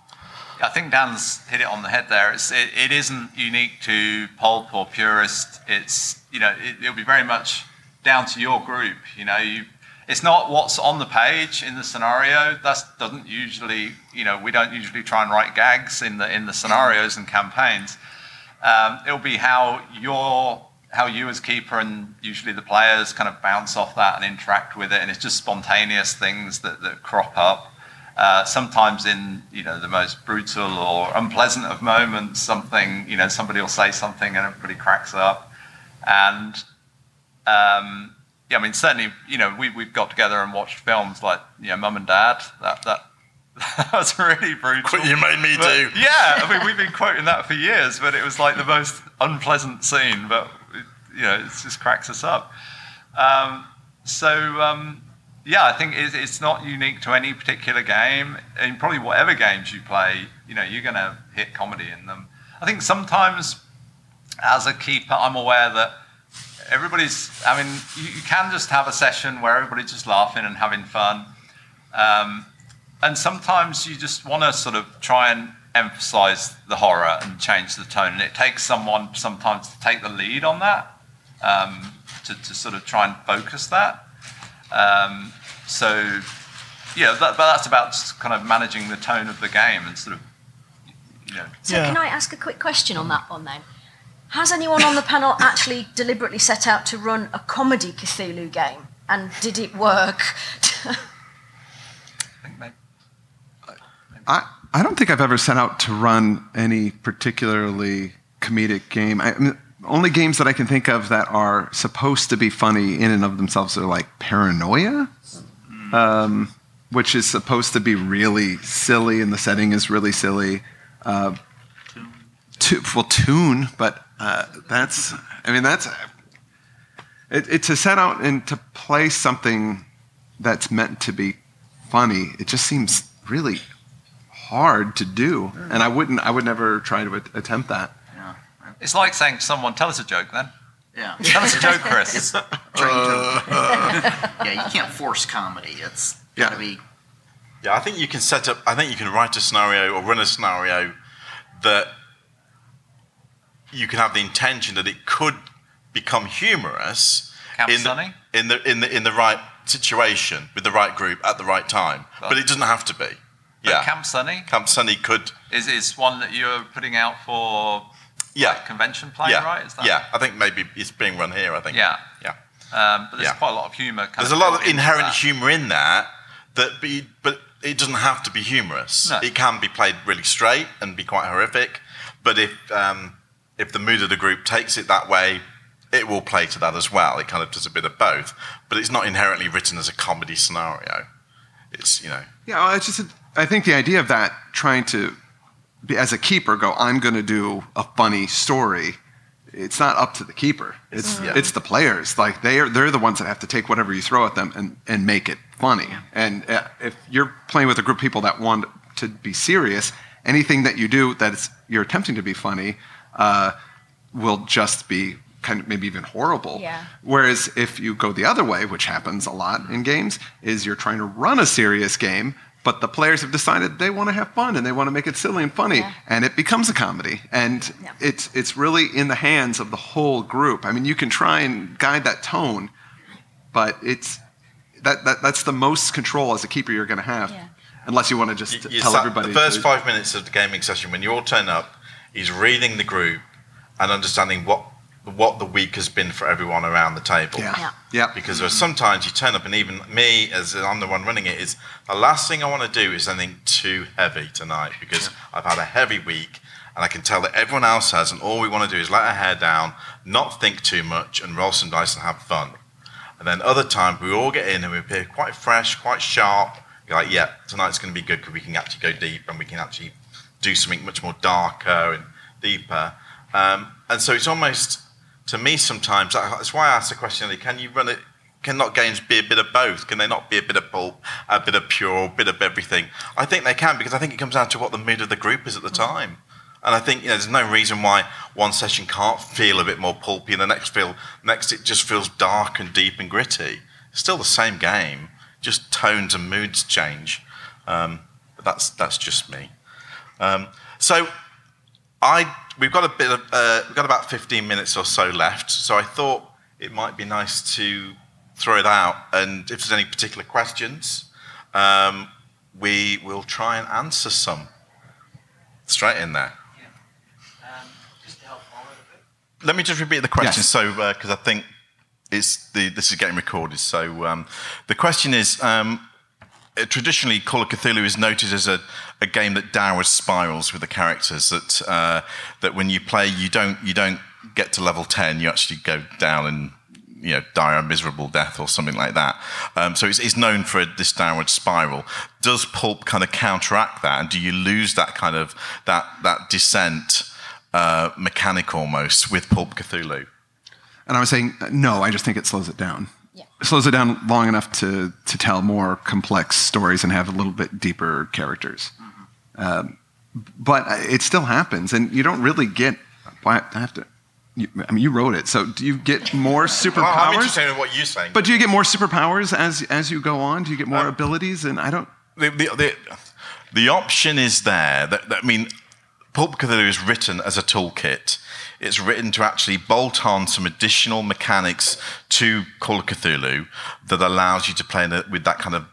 I think Dan's hit it on the head there. It's, it, it isn't unique to pulp or purist. It's you know it, it'll be very much down to your group. You know, you, it's not what's on the page in the scenario. That doesn't usually you know we don't usually try and write gags in the in the scenarios and campaigns. Um, it'll be how your how you as keeper and usually the players kind of bounce off that and interact with it, and it's just spontaneous things that, that crop up. Uh, sometimes in you know the most brutal or unpleasant of moments, something you know somebody will say something and everybody cracks up, and um, yeah, I mean certainly you know we we've got together and watched films like you know Mum and Dad. That that that was really brutal. You made me But- do. Yeah, I mean we've been quoting that for years, but it was like the most unpleasant scene. But it, you know it just cracks us up. Um, so um, yeah, I think it's, it's not unique to any particular game. In probably whatever games you play, you know, you're going to hit comedy in them. I think sometimes, as a keeper, I'm aware that everybody's. I mean, you, you can just have a session where everybody's just laughing and having fun, um, and sometimes you just want to sort of try and emphasize the horror and change the tone. And it takes someone sometimes to take the lead on that, um, to, to sort of try and focus that. Um, so, yeah, that, but that's about kind of managing the tone of the game and sort of, you know. So can I ask a quick question on that one then? Has anyone on the panel actually deliberately set out to run a comedy Cthulhu game? And did it work? I I, I don't think I've ever set out to run any particularly comedic game. I, I mean, only games that I can think of that are supposed to be funny in and of themselves are like Paranoia, um, which is supposed to be really silly, and the setting is really silly. Uh, to, well, Toon, but uh, that's, I mean, that's, it, it, to set out and to play something that's meant to be funny, it just seems really hard to do, and I wouldn't. I would never try to attempt that. yeah it's like saying to someone, tell us a joke then. yeah Tell us a joke, Chris. It's trying to, yeah, you can't force comedy. It's got to be Yeah, I think you can set up. I think you can write a scenario or run a scenario that you can have the intention that it could become humorous in the, in the in the in the right situation with the right group at the right time. Well- but it doesn't have to be. But Yeah, Camp Sunny Camp Sunny could. is, is one that you're putting out for like, Yeah. convention play, yeah, right? Is that, yeah. I think maybe it's being run here. I think. Yeah. yeah. Um, but there's Yeah. quite a lot of humour. Kind There's of a lot of inherent that. humour in that, that but, you- but it doesn't have to be humorous. No. It can be played really straight and be quite horrific. But if um, if the mood of the group takes it that way, it will play to that as well. It kind of does a bit of both. But it's not inherently written as a comedy scenario. It's you know Yeah, well, it's just, I think the idea of that, trying to, be, as a keeper, go, I'm going to do a funny story. It's not up to the keeper. It's Yeah. it's the players. Like they are, they're the ones that have to take whatever you throw at them and, and make it funny. And uh, if you're playing with a group of people that want to be serious, anything that you do that is, you're attempting to be funny uh, will just be kind of maybe even horrible. Yeah. Whereas if you go the other way, which happens a lot in games, is you're trying to run a serious game, but the players have decided they want to have fun and they want to make it silly and funny, Yeah. and it becomes a comedy. And Yeah. it's it's really in the hands of the whole group. I mean, you can try and guide that tone, but it's that, that that's the most control as a keeper you're going to have, Yeah. unless you want to just You- you tell sat- everybody. The first to- five minutes of the gaming session, when you all turn up, he's reading the group and understanding what what the week has been for everyone around the table. Yeah. Yeah. Yeah. Because there are sometimes you turn up, and even me, as I'm the one running it, is the last thing I want to do is anything too heavy tonight because I've had a heavy week, and I can tell that everyone else has, and all we want to do is let our hair down, not think too much, and roll some dice and have fun. And then other times we all get in and we appear quite fresh, quite sharp. You're like, yeah, tonight's going to be good because we can actually go deep and we can actually do something much more darker and deeper. Um, and so it's almost, to me, sometimes that's why I asked the question: Can you run it? Can not games be a bit of both? Can they not be a bit of pulp, a bit of pure, a bit of everything? I think they can because I think it comes down to what the mood of the group is at the time. And I think you know, there's no reason why one session can't feel a bit more pulpy and the next feel next it just feels dark and deep and gritty. It's still the same game, just tones and moods change. Um, but that's that's just me. Um, so I we've got a bit of uh, we've got about 15 minutes or so left. So I thought it might be nice to throw it out, and if there's any particular questions, um, we will try and answer some straight in there. Let me just repeat the question, Yes. so because I think it's the this is getting recorded. So um, the question is. Um, uh, traditionally, Call of Cthulhu is noted as a, a game that downward spirals with the characters. That uh, that when you play, you don't you don't get to level ten. You actually go down and you know die a miserable death or something like that. Um, so it's, it's known for this downward spiral. Does Pulp kind of counteract that, and do you lose that kind of that that descent uh, mechanic almost with Pulp Cthulhu? And I was saying, no, I just think it slows it down. Slows it down long enough to, to tell more complex stories and have a little bit deeper characters. Um, but it still happens, and you don't really get. Why I have to? You, I mean, you wrote it, so do you get more Well, I'm interested in what you're saying. but do you get more superpowers as as you go on? Do you get more Um, abilities? And I don't. the, the, the, the option is there. That, that- I mean, Pulp Cthulhu is written as a toolkit. It's written to actually bolt on some additional mechanics to Call of Cthulhu that allows you to play with that kind of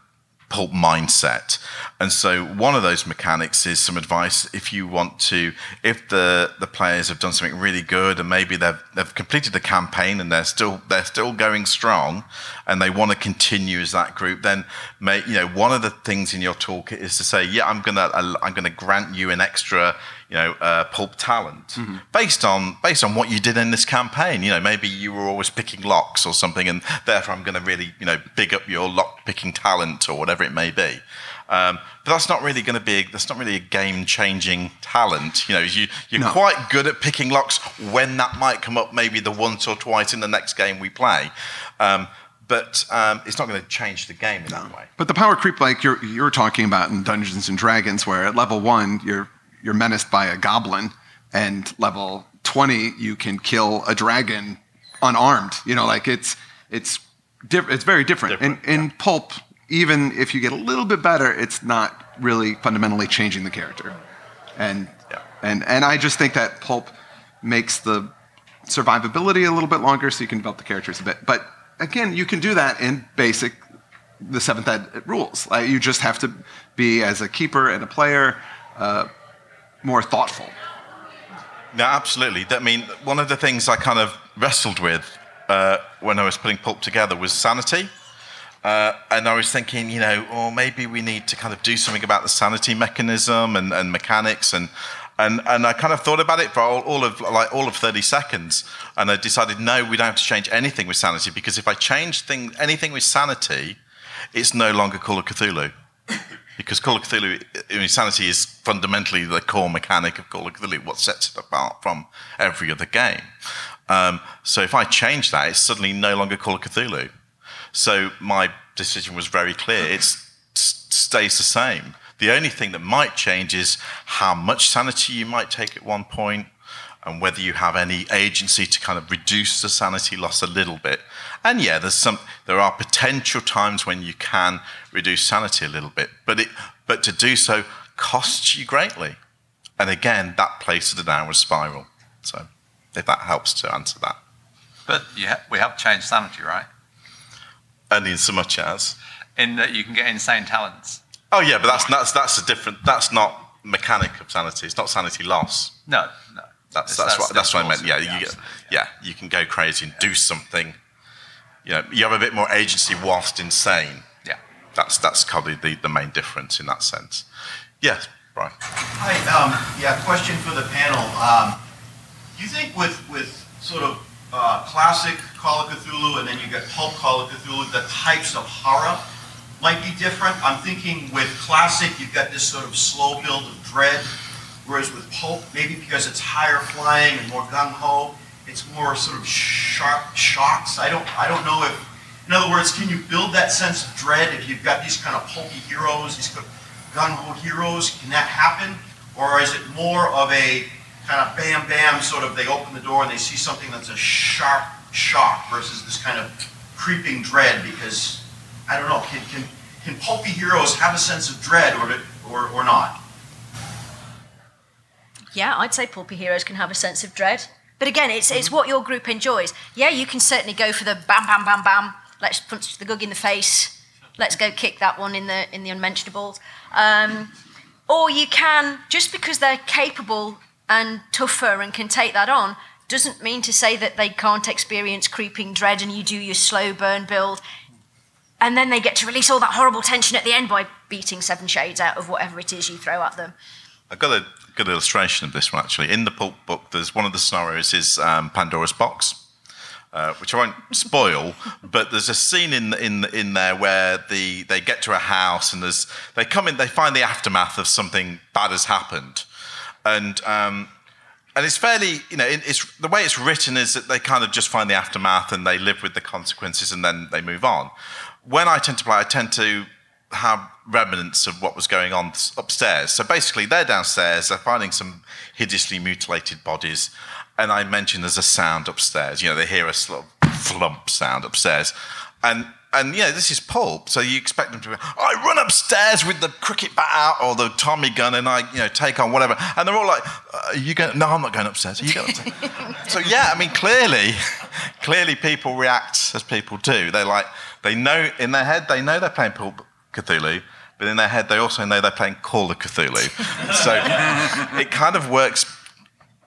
pulp mindset. And so one of those mechanics is some advice if you want to, if the, the players have done something really good and maybe they've, they've completed the campaign and they're still, they're still going strong and they want to continue as that group, then you know, one of the things in your toolkit is to say, yeah, I'm to, I'm to grant you an extra, you know, uh, pulp talent based on, based on what you did in this campaign. You know, maybe you were always picking locks or something and therefore I'm going to really, you know, big up your lock picking talent or whatever it may be. Um, but that's not really going to be. That's not really a game-changing talent. You know, you, you're No. quite good at picking locks when that might come up, maybe the once or twice in the next game we play. Um, but um, it's not going to change the game in that way. But the power creep, like you're you're talking about in Dungeons and Dragons, where at level one you're you're menaced by a goblin, and level twenty you can kill a dragon unarmed. You know, like it's it's diff- it's very different. Different, in in pulp, even if you get a little bit better, it's not really fundamentally changing the character. And Yeah. and and I just think that pulp makes the survivability a little bit longer, so you can develop the characters a bit. But again, you can do that in basic the seventh ed rules. Like you just have to be as a keeper and a player uh, more thoughtful. No, absolutely. I mean, one of the things I kind of wrestled with uh, when I was putting Pulp together was sanity. Uh, and I was thinking, you know, or maybe we need to kind of do something about the sanity mechanism and, and mechanics. And, and, and I kind of thought about it for all, all of like all of 30 seconds. And I decided, no, we don't have to change anything with sanity because if I change thing, anything with sanity, it's no longer Call of Cthulhu. Because Call of Cthulhu, Insanity is fundamentally the core mechanic of Call of Cthulhu, what sets it apart from every other game. Um, so if I change that, it's suddenly no longer Call of Cthulhu. So my decision was very clear. It stays the same. The only thing that might change is how much sanity you might take at one point and whether you have any agency to kind of reduce the sanity loss a little bit. And yeah, there's some there are potential times when you can reduce sanity a little bit, but it but to do so costs you greatly. And again, that plays to the downward spiral. So if that helps to answer that. But ha- we have changed sanity, right? Only in so much as. In that you can get insane talents. Oh yeah, but that's that's that's a different. That's not mechanic of sanity. It's not sanity loss. No, no. That's that's, what that's what I meant. Yeah, you get, yeah, you can go crazy and do something. You know, you have a bit more agency whilst insane. Yeah, that's that's probably the, the main difference in that sense. Yes, Brian. Hi. Um, yeah, question for the panel. Um, do you think with with sort of uh, classic Call of Cthulhu and then you get pulp Call of Cthulhu, the types of horror might be different? I'm thinking with classic, you've got this sort of slow build of dread Whereas with pulp, maybe because it's higher flying and more gung ho, it's more sort of sharp shocks. I don't, I don't know if, in other words, can you build that sense of dread if you've got these kind of pulpy heroes, these kind gung ho heroes? Can that happen, or is it more of a kind of bam bam sort of they open the door and they see something that's a sharp shock versus this kind of creeping dread? Because I don't know, can can, can pulpy heroes have a sense of dread or or, or not? Yeah, I'd say pulpy heroes can have a sense of dread. But again, it's, it's what your group enjoys. Yeah, you can certainly go for the bam, bam, bam, bam. Let's punch the gug in the face. Let's go kick that one in the in the unmentionables. Um, or you can just because they're capable and tougher and can take that on doesn't mean to say that they can't experience creeping dread and you do your slow burn build and then they get to release all that horrible tension at the end by beating seven shades out of whatever it is you throw at them. I've got a good illustration of this one actually. In the pulp book, there's one of the scenarios is um, Pandora's box. Uh, which I won't spoil, but there's a scene in in in there where the they get to a house and there's they come in, they find the aftermath of something bad has happened, and um, and it's fairly you know it's the way it's written is that they kind of just find the aftermath and they live with the consequences and then they move on. When I tend to play, I tend to have remnants of what was going on upstairs. So basically, they're downstairs, they're finding some hideously mutilated bodies, and I mentioned there's a sound upstairs. You know, they hear a sort of flump sound upstairs. And and yeah, this is pulp, so you expect them to be, I run upstairs with the cricket bat out or the Tommy gun and I, you know, take on whatever. And they're all like, uh, you going, no, I'm not going upstairs. Are you going upstairs? so yeah, I mean, clearly, clearly people react as people do. They like, they know in their head, they know they're playing pulp Cthulhu, but in their head they also know they're playing Call of Cthulhu. so it kind of works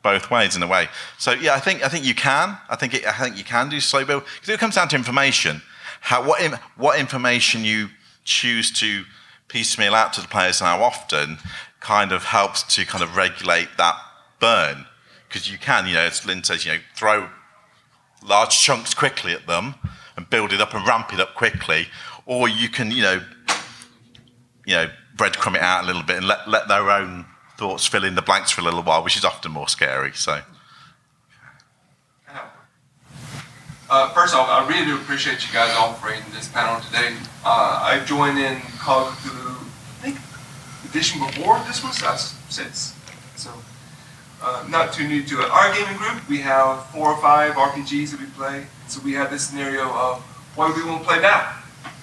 both ways in a way. So yeah, I think I think you can. I think it, I think you can do slow build because it comes down to information. How what what information you choose to piecemeal out to the players and how often kind of helps to kind of regulate that burn because you can you know as Lynne says you know throw large chunks quickly at them and build it up and ramp it up quickly or you can you know you know, breadcrumb it out a little bit and let, let their own thoughts fill in the blanks for a little while, which is often more scary. So. Uh, first off, I really do appreciate you guys offering this panel today. Uh, I joined in Call of Cthulhu, I think, edition before this one, so since. So, uh, not too new to it. Our gaming group, we have four or five RPGs that we play. So we have this scenario of what do we want to play now?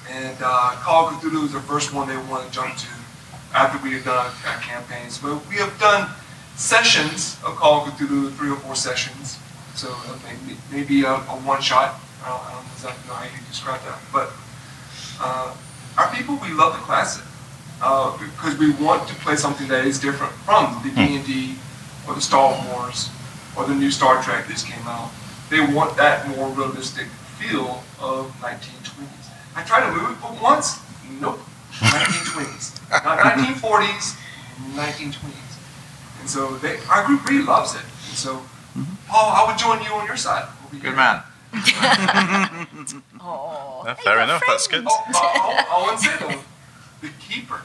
And uh, Call of Cthulhu is the first one they want to jump to after we have done our, campaigns. But we have done sessions of Call of Cthulhu, three or four sessions. So uh, maybe, maybe a, a one shot. I don't, I don't, exactly know how you describe that. But uh, our people, we love the classic uh, because we want to play something that is different from the D&D or the Star Wars or the new Star Trek that just came out. They want that more realistic feel of 1920s. I tried to move it, but once, nope, 1920s, not 1940s, 1920s. And so they, our group really loves it. And so, Paul, I would join you on your side. over Good here. man. Oh, Yeah, fair enough. That's good. Oh, oh, oh, I want to say though, the keeper.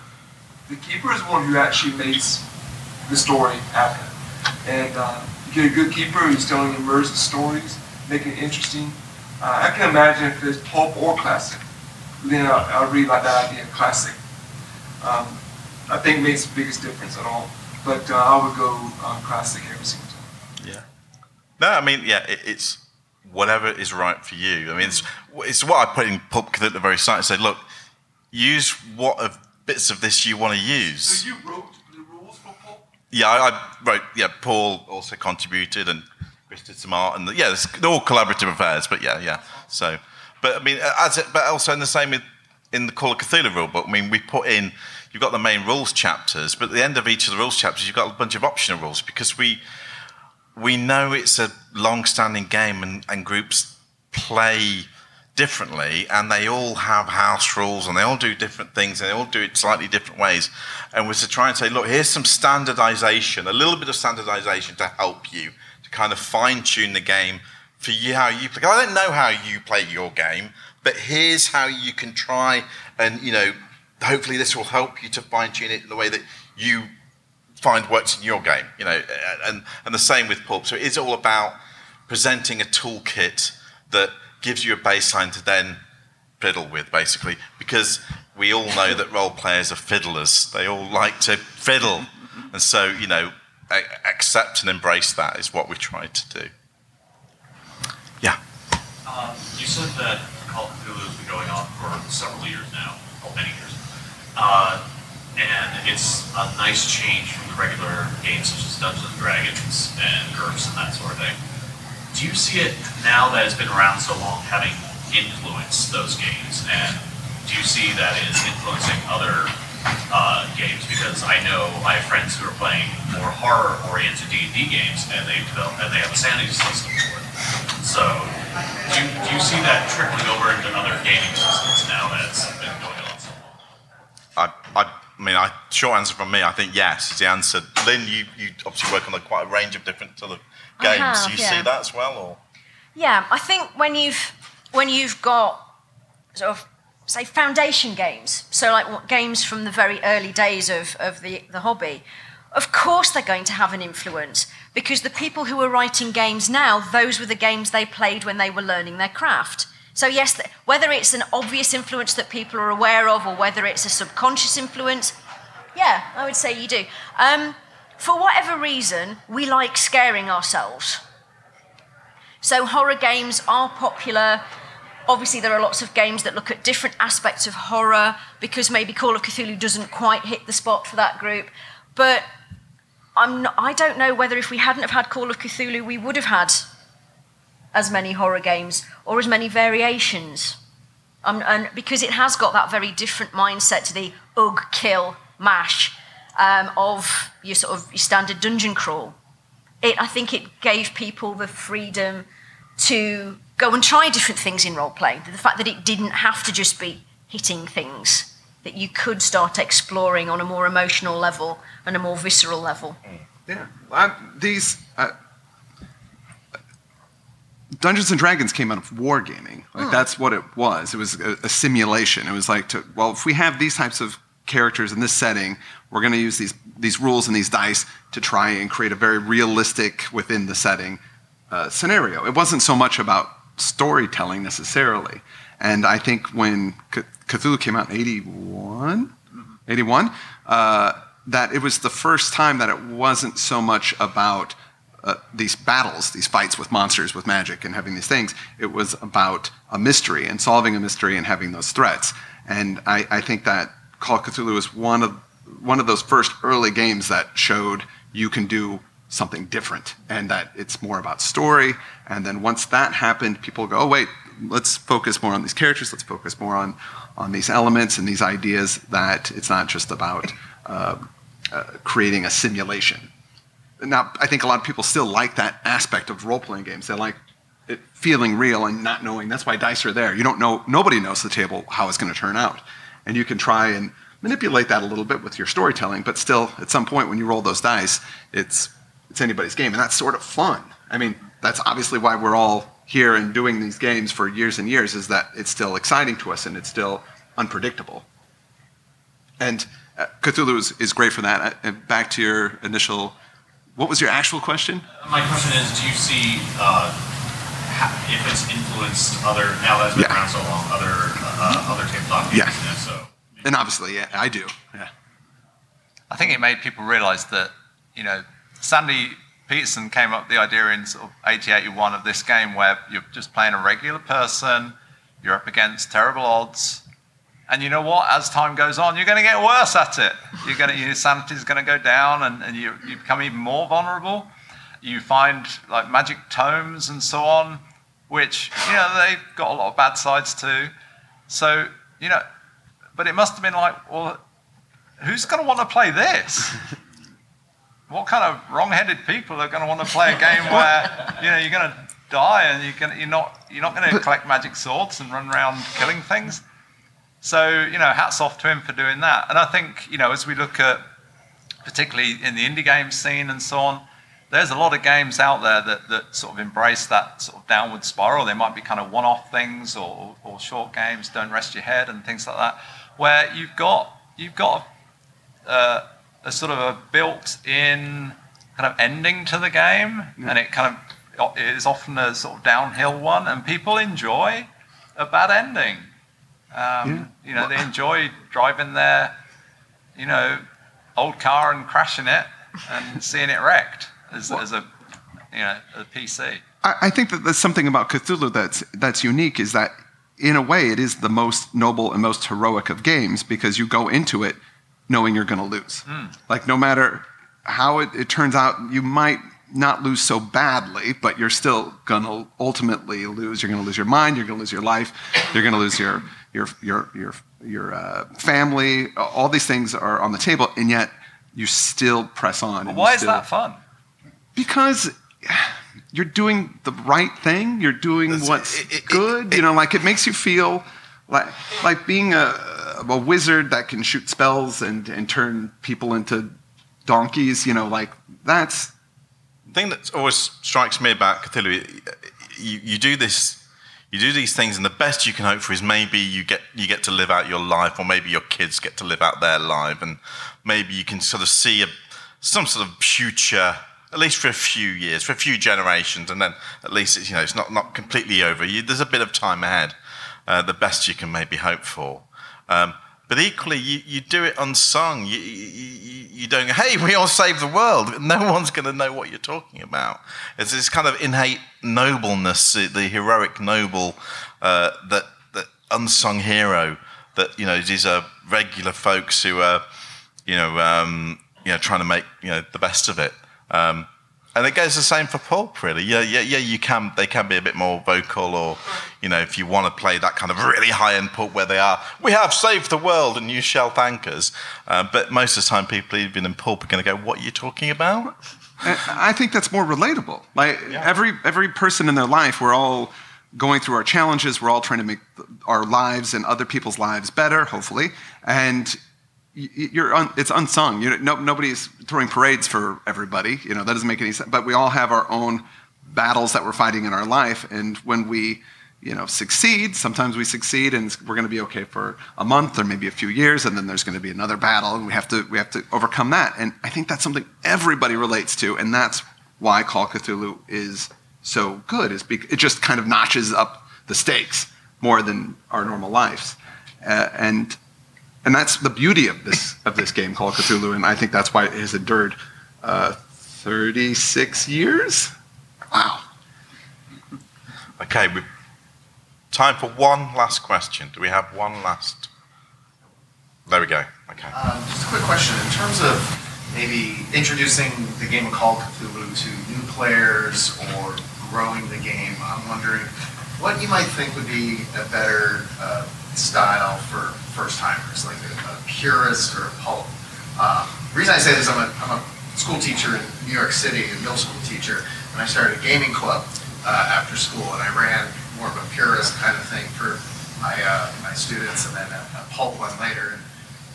The keeper is one who actually makes the story happen. And uh, you get a good keeper who's telling immersive stories, making it interesting. Uh, I can imagine if it's pulp or classic. Then I, I really like that idea, classic. Um, I think makes the biggest difference at all. But uh, I would go uh, classic every single time. Yeah. No, I mean, yeah, it, it's whatever is right for you. I mean, it's, it's what I put in Pulp at the very start. I said, look, use what of bits of this you want to use. So you wrote the rules for pulp? Yeah, I, I wrote. Yeah, Paul also contributed, and Chris did some art, and yeah, it's, they're all collaborative affairs. But yeah, yeah. So, but I mean, as it, but also in the same with in the Call of Cthulhu rule book. I mean, we put in. You've got the main rules chapters, but at the end of each of the rules chapters, you've got a bunch of optional rules because we we know it's a long-standing game, and, and groups play differently, and they all have house rules, and they all do different things, and they all do it slightly different ways. And we're to try and say, look, here's some standardization, a little bit of standardization to help you to kind of fine-tune the game for you how you play. I don't know how you play your game, but here's how you can try, and you know, hopefully this will help you to fine-tune it in the way that you find works in your game, you know, and, and the same with Pulp. So it is all about presenting a toolkit that gives you a baseline to then fiddle with, basically, because we all know that role players are fiddlers. They all like to fiddle. And so, you know, accept and embrace that is what we try to do. Yeah. Um, you said that Call of Cthulhu has been going on for several years now, well, many years. Uh, and it's a nice change from the regular games such as Dungeons and Dragons and GURPS and that sort of thing. Do you see it now that it's been around so long having influenced those games? And do you see that it's influencing other uh, games? Because I know I have friends who are playing more horror-oriented D&D games, and they develop and they have a sanity system for it. So, do you, do you see that trickling over into other gaming systems now that it's been going on so long? I, I, I mean, I, short answer from me, I think yes is the answer. Lynne, you, you obviously work on a, quite a range of different sort of games. have, Do you yeah. see that as well? Or? Yeah, I think when you've when you've got sort of say foundation games, so like games from the very early days of, of the, the hobby, of course they're going to have an influence because the people who are writing games now, those were the games they played when they were learning their craft. So yes, th- whether it's an obvious influence that people are aware of or whether it's a subconscious influence, yeah, I would say you do. Um, for whatever reason, we like scaring ourselves. So horror games are popular. Obviously, there are lots of games that look at different aspects of horror because maybe Call of Cthulhu doesn't quite hit the spot for that group. But not, I don't know whether if we hadn't have had Call of Cthulhu, we would have had as many horror games or as many variations. Um, and because it has got that very different mindset to the ugh, kill, mash um, of your sort of your standard dungeon crawl it, I think it gave people the freedom to go and try different things in role playing. The fact that it didn't have to just be hitting things, that you could start exploring on a more emotional level and a more visceral level. Yeah, I, these uh, Dungeons and Dragons came out of wargaming. Like that's what it was. It was a, a simulation. It was like, to, well, if we have these types of characters in this setting, we're going to use these these rules and these dice to try and create a very realistic within the setting uh, scenario. It wasn't so much about storytelling necessarily. And I think when C- Cthulhu came out in 81, 81, uh, that it was the first time that it wasn't so much about uh, these battles, these fights with monsters, with magic, and having these things. It was about a mystery and solving a mystery and having those threats. And I, I think that Call of Cthulhu is one of one of those first early games that showed you can do something different and that it's more about story. And then once that happened, people go, oh, wait, let's focus more on these characters, let's focus more on, on these elements and these ideas that it's not just about uh, uh, creating a simulation. now I think a lot of people still like that aspect of role playing games. They like it feeling real and not knowing. That's why dice are there. You don't know. Nobody knows the table how it's going to turn out, and you can try and manipulate that a little bit with your storytelling. But still, at some point when you roll those dice, it's it's anybody's game, and that's sort of fun. I mean, that's obviously why we're all here and doing these games for years and years. Is that it's still exciting to us and it's still unpredictable. And uh, Cthulhu is, is great for that. Uh, back to your initial, what was your actual question? My question is, do you see uh, ha- if it's influenced other now that it's been Yeah. around so long, other uh, other tabletop games? Yeah. And so And obviously, yeah, I do. Yeah. I think it made people realise that, you know, Sandy Petersen came up with the idea in sort of 80, 81 of this game where you're just playing a regular person, you're up against terrible odds, and you know what? As time goes on, you're going to get worse at it. You're going to, your sanity is going to go down, and, and you, you become even more vulnerable. You find like magic tomes and so on, which you know they've got a lot of bad sides too. So you know, but it must have been like, well, who's going to want to play this? what kind of wrong-headed people are going to want to play a game where you know you're going to die and you're going to, you're not you're not going to collect magic swords and run around killing things? So you know, hats off to him for doing that. And I think you know, as we look at particularly in the indie game scene and so on, there's a lot of games out there that, that sort of embrace that sort of downward spiral. They might be kind of one-off things or, or short games, don't rest your head and things like that, where you've got you've got uh, a sort of a built-in kind of ending to the game, and it kind of is often a sort of downhill one, and people enjoy a bad ending. Um, You know, they enjoy driving their, you know, old car and crashing it and seeing it wrecked as, as a, you know, a PC. I, I think that there's something about Cthulhu that's that's unique. Is that in a way it is the most noble and most heroic of games because you go into it knowing you're going to lose. Like no matter how it, it turns out, you might not lose so badly, but you're still going to ultimately lose. You're going to lose your mind. You're going to lose your life. You're going to lose your your your your your uh, family. All these things are on the table, and yet you still press on. And why you is that fun? because you're doing the right thing. You're doing That's- what's it- it- good. you know, like it makes you feel like like being a, a wizard that can shoot spells and and turn people into donkeys. You know, like that's The thing that always strikes me about Cthulhu, you, you do this, you do these things, and the best you can hope for is maybe you get you get to live out your life, or maybe your kids get to live out their life, and maybe you can sort of see a, some sort of future, at least for a few years, for a few generations, and then at least it's you know it's not not completely over. You, there's a bit of time ahead, uh, the best you can maybe hope for. Um, but equally, you, you do it unsung. You, you, you, don't hey, we all save the world. No one's going to know what you're talking about. It's this kind of innate nobleness, the the heroic noble, uh, that, that unsung hero that, you know, these are regular folks who are, you know, um, you know, trying to make, you know, the best of it. Um, and it goes the same for pulp, really. Yeah, yeah, yeah. You can, they can be a bit more vocal, or you know, if you want to play that kind of really high-end pulp where they are, we have saved the world and you shall thank us. Uh, but most of the time, people even in pulp are going to go, "What are you talking about?" I think that's more relatable. Like every every person in their life, we're all going through our challenges. We're all trying to make our lives and other people's lives better, hopefully. And you're un, it's unsung. You nobody's throwing parades for everybody. You know that doesn't make any sense. But we all have our own battles that we're fighting in our life. And when we you know succeed, sometimes we succeed, and we're going to be okay for a month or maybe a few years, and then there's going to be another battle, and we have to we have to overcome that. And I think that's something everybody relates to, and that's why Call Cthulhu is so good. Is because it just kind of notches up the stakes more than our normal lives, uh, and and that's the beauty of this of this game Call of Cthulhu, and I think that's why it has endured uh, 36 years. Wow. Okay, we time for one last question. Do we have one last? There we go. Okay. Um, just a quick question. In terms of maybe introducing the game of Call of Cthulhu to new players or growing the game, I'm wondering what you might think would be a better uh, style for first timers, like a, a purist or a pulp. Um, the reason I say this, I'm a, I'm a school teacher in New York City, a middle school teacher, and I started a gaming club uh, after school, and I ran more of a purist kind of thing for my uh, my students, and then a, a pulp one later. And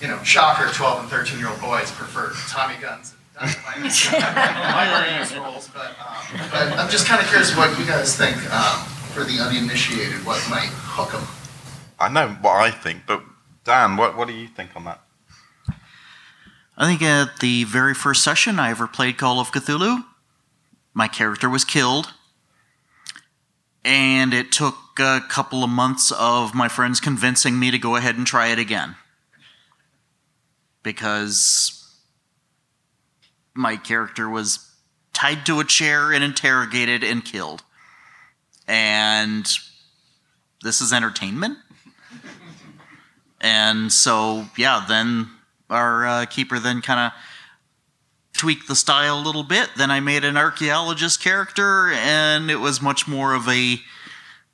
you know, shocker, 12 and 13 year old boys prefer Tommy guns. and dynamite rolls, but, um, but I'm just kind of curious what you guys think um, for the uninitiated, what might hook them. I know what I think, but Dan, what, what do you think on that? I think at the very first session I ever played Call of Cthulhu, my character was killed. And it took a couple of months of my friends convincing me to go ahead and try it again. Because my character was tied to a chair and interrogated and killed. And this is entertainment? And so, yeah, then our uh, keeper then kind of tweaked the style a little bit. Then I made an archaeologist character, and it was much more of a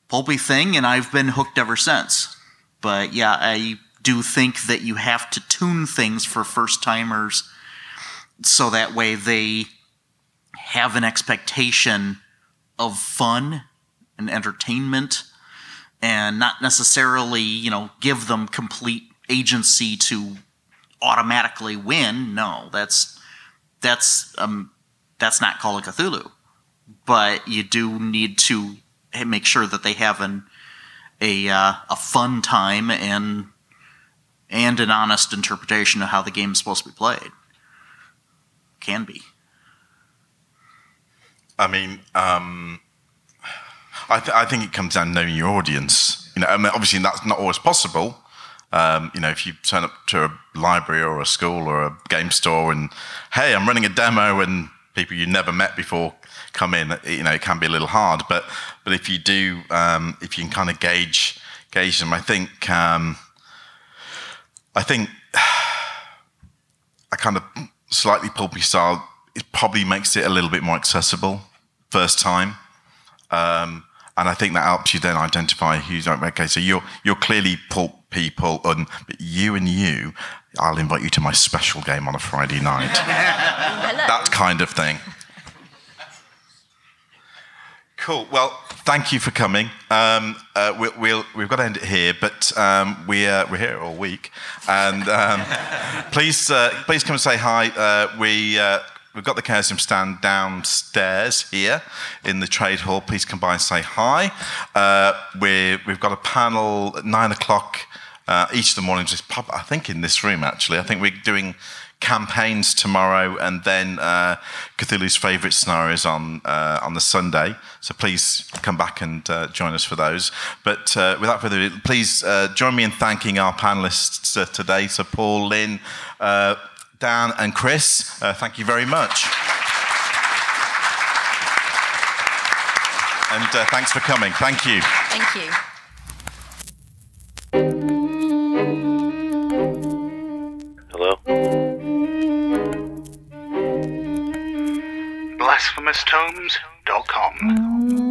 pulpy thing, and I've been hooked ever since. But yeah, I do think that you have to tune things for first timers so that way they have an expectation of fun and entertainment and not necessarily, you know, give them complete agency to automatically win. No, that's that's um that's not Call of Cthulhu. But you do need to make sure that they have an a uh, a fun time and and an honest interpretation of how the game is supposed to be played. Can be. I mean, um, I, th- I think it comes down to knowing your audience. You know, I mean, obviously that's not always possible. Um, you know, if you turn up to a library or a school or a game store and, hey, I'm running a demo and people you never met before come in, you know, it can be a little hard. But but if you do, um, if you can kind of gauge gauge them, I think um, I think a kind of slightly pulpy style it probably makes it a little bit more accessible first time. Um, and I think that helps you then identify who's like, okay. So you're you're clearly pulp people, and but you and you, I'll invite you to my special game on a Friday night. that kind of thing. Cool. Well, thank you for coming. Um, uh, we'll, we'll, we've got to end it here, but um, we, uh, we're here all week. And um, please, uh, please come and say hi. Uh, we, uh, we've got the Chaosium stand downstairs here in the trade hall. Please come by and say hi. Uh, we we've got a panel at nine o'clock uh, each of the mornings. I think in this room actually. I think we're doing campaigns tomorrow, and then uh, Cthulhu's favourite scenarios on uh, on the Sunday. So please come back and uh, join us for those. But uh, without further ado, please uh, join me in thanking our panelists uh, today. So Paul, Lynne, Dan, and Chris. Uh, thank you very much. And uh, thanks for coming. Thank you. Thank you. Hello? BlasphemousTomes.com.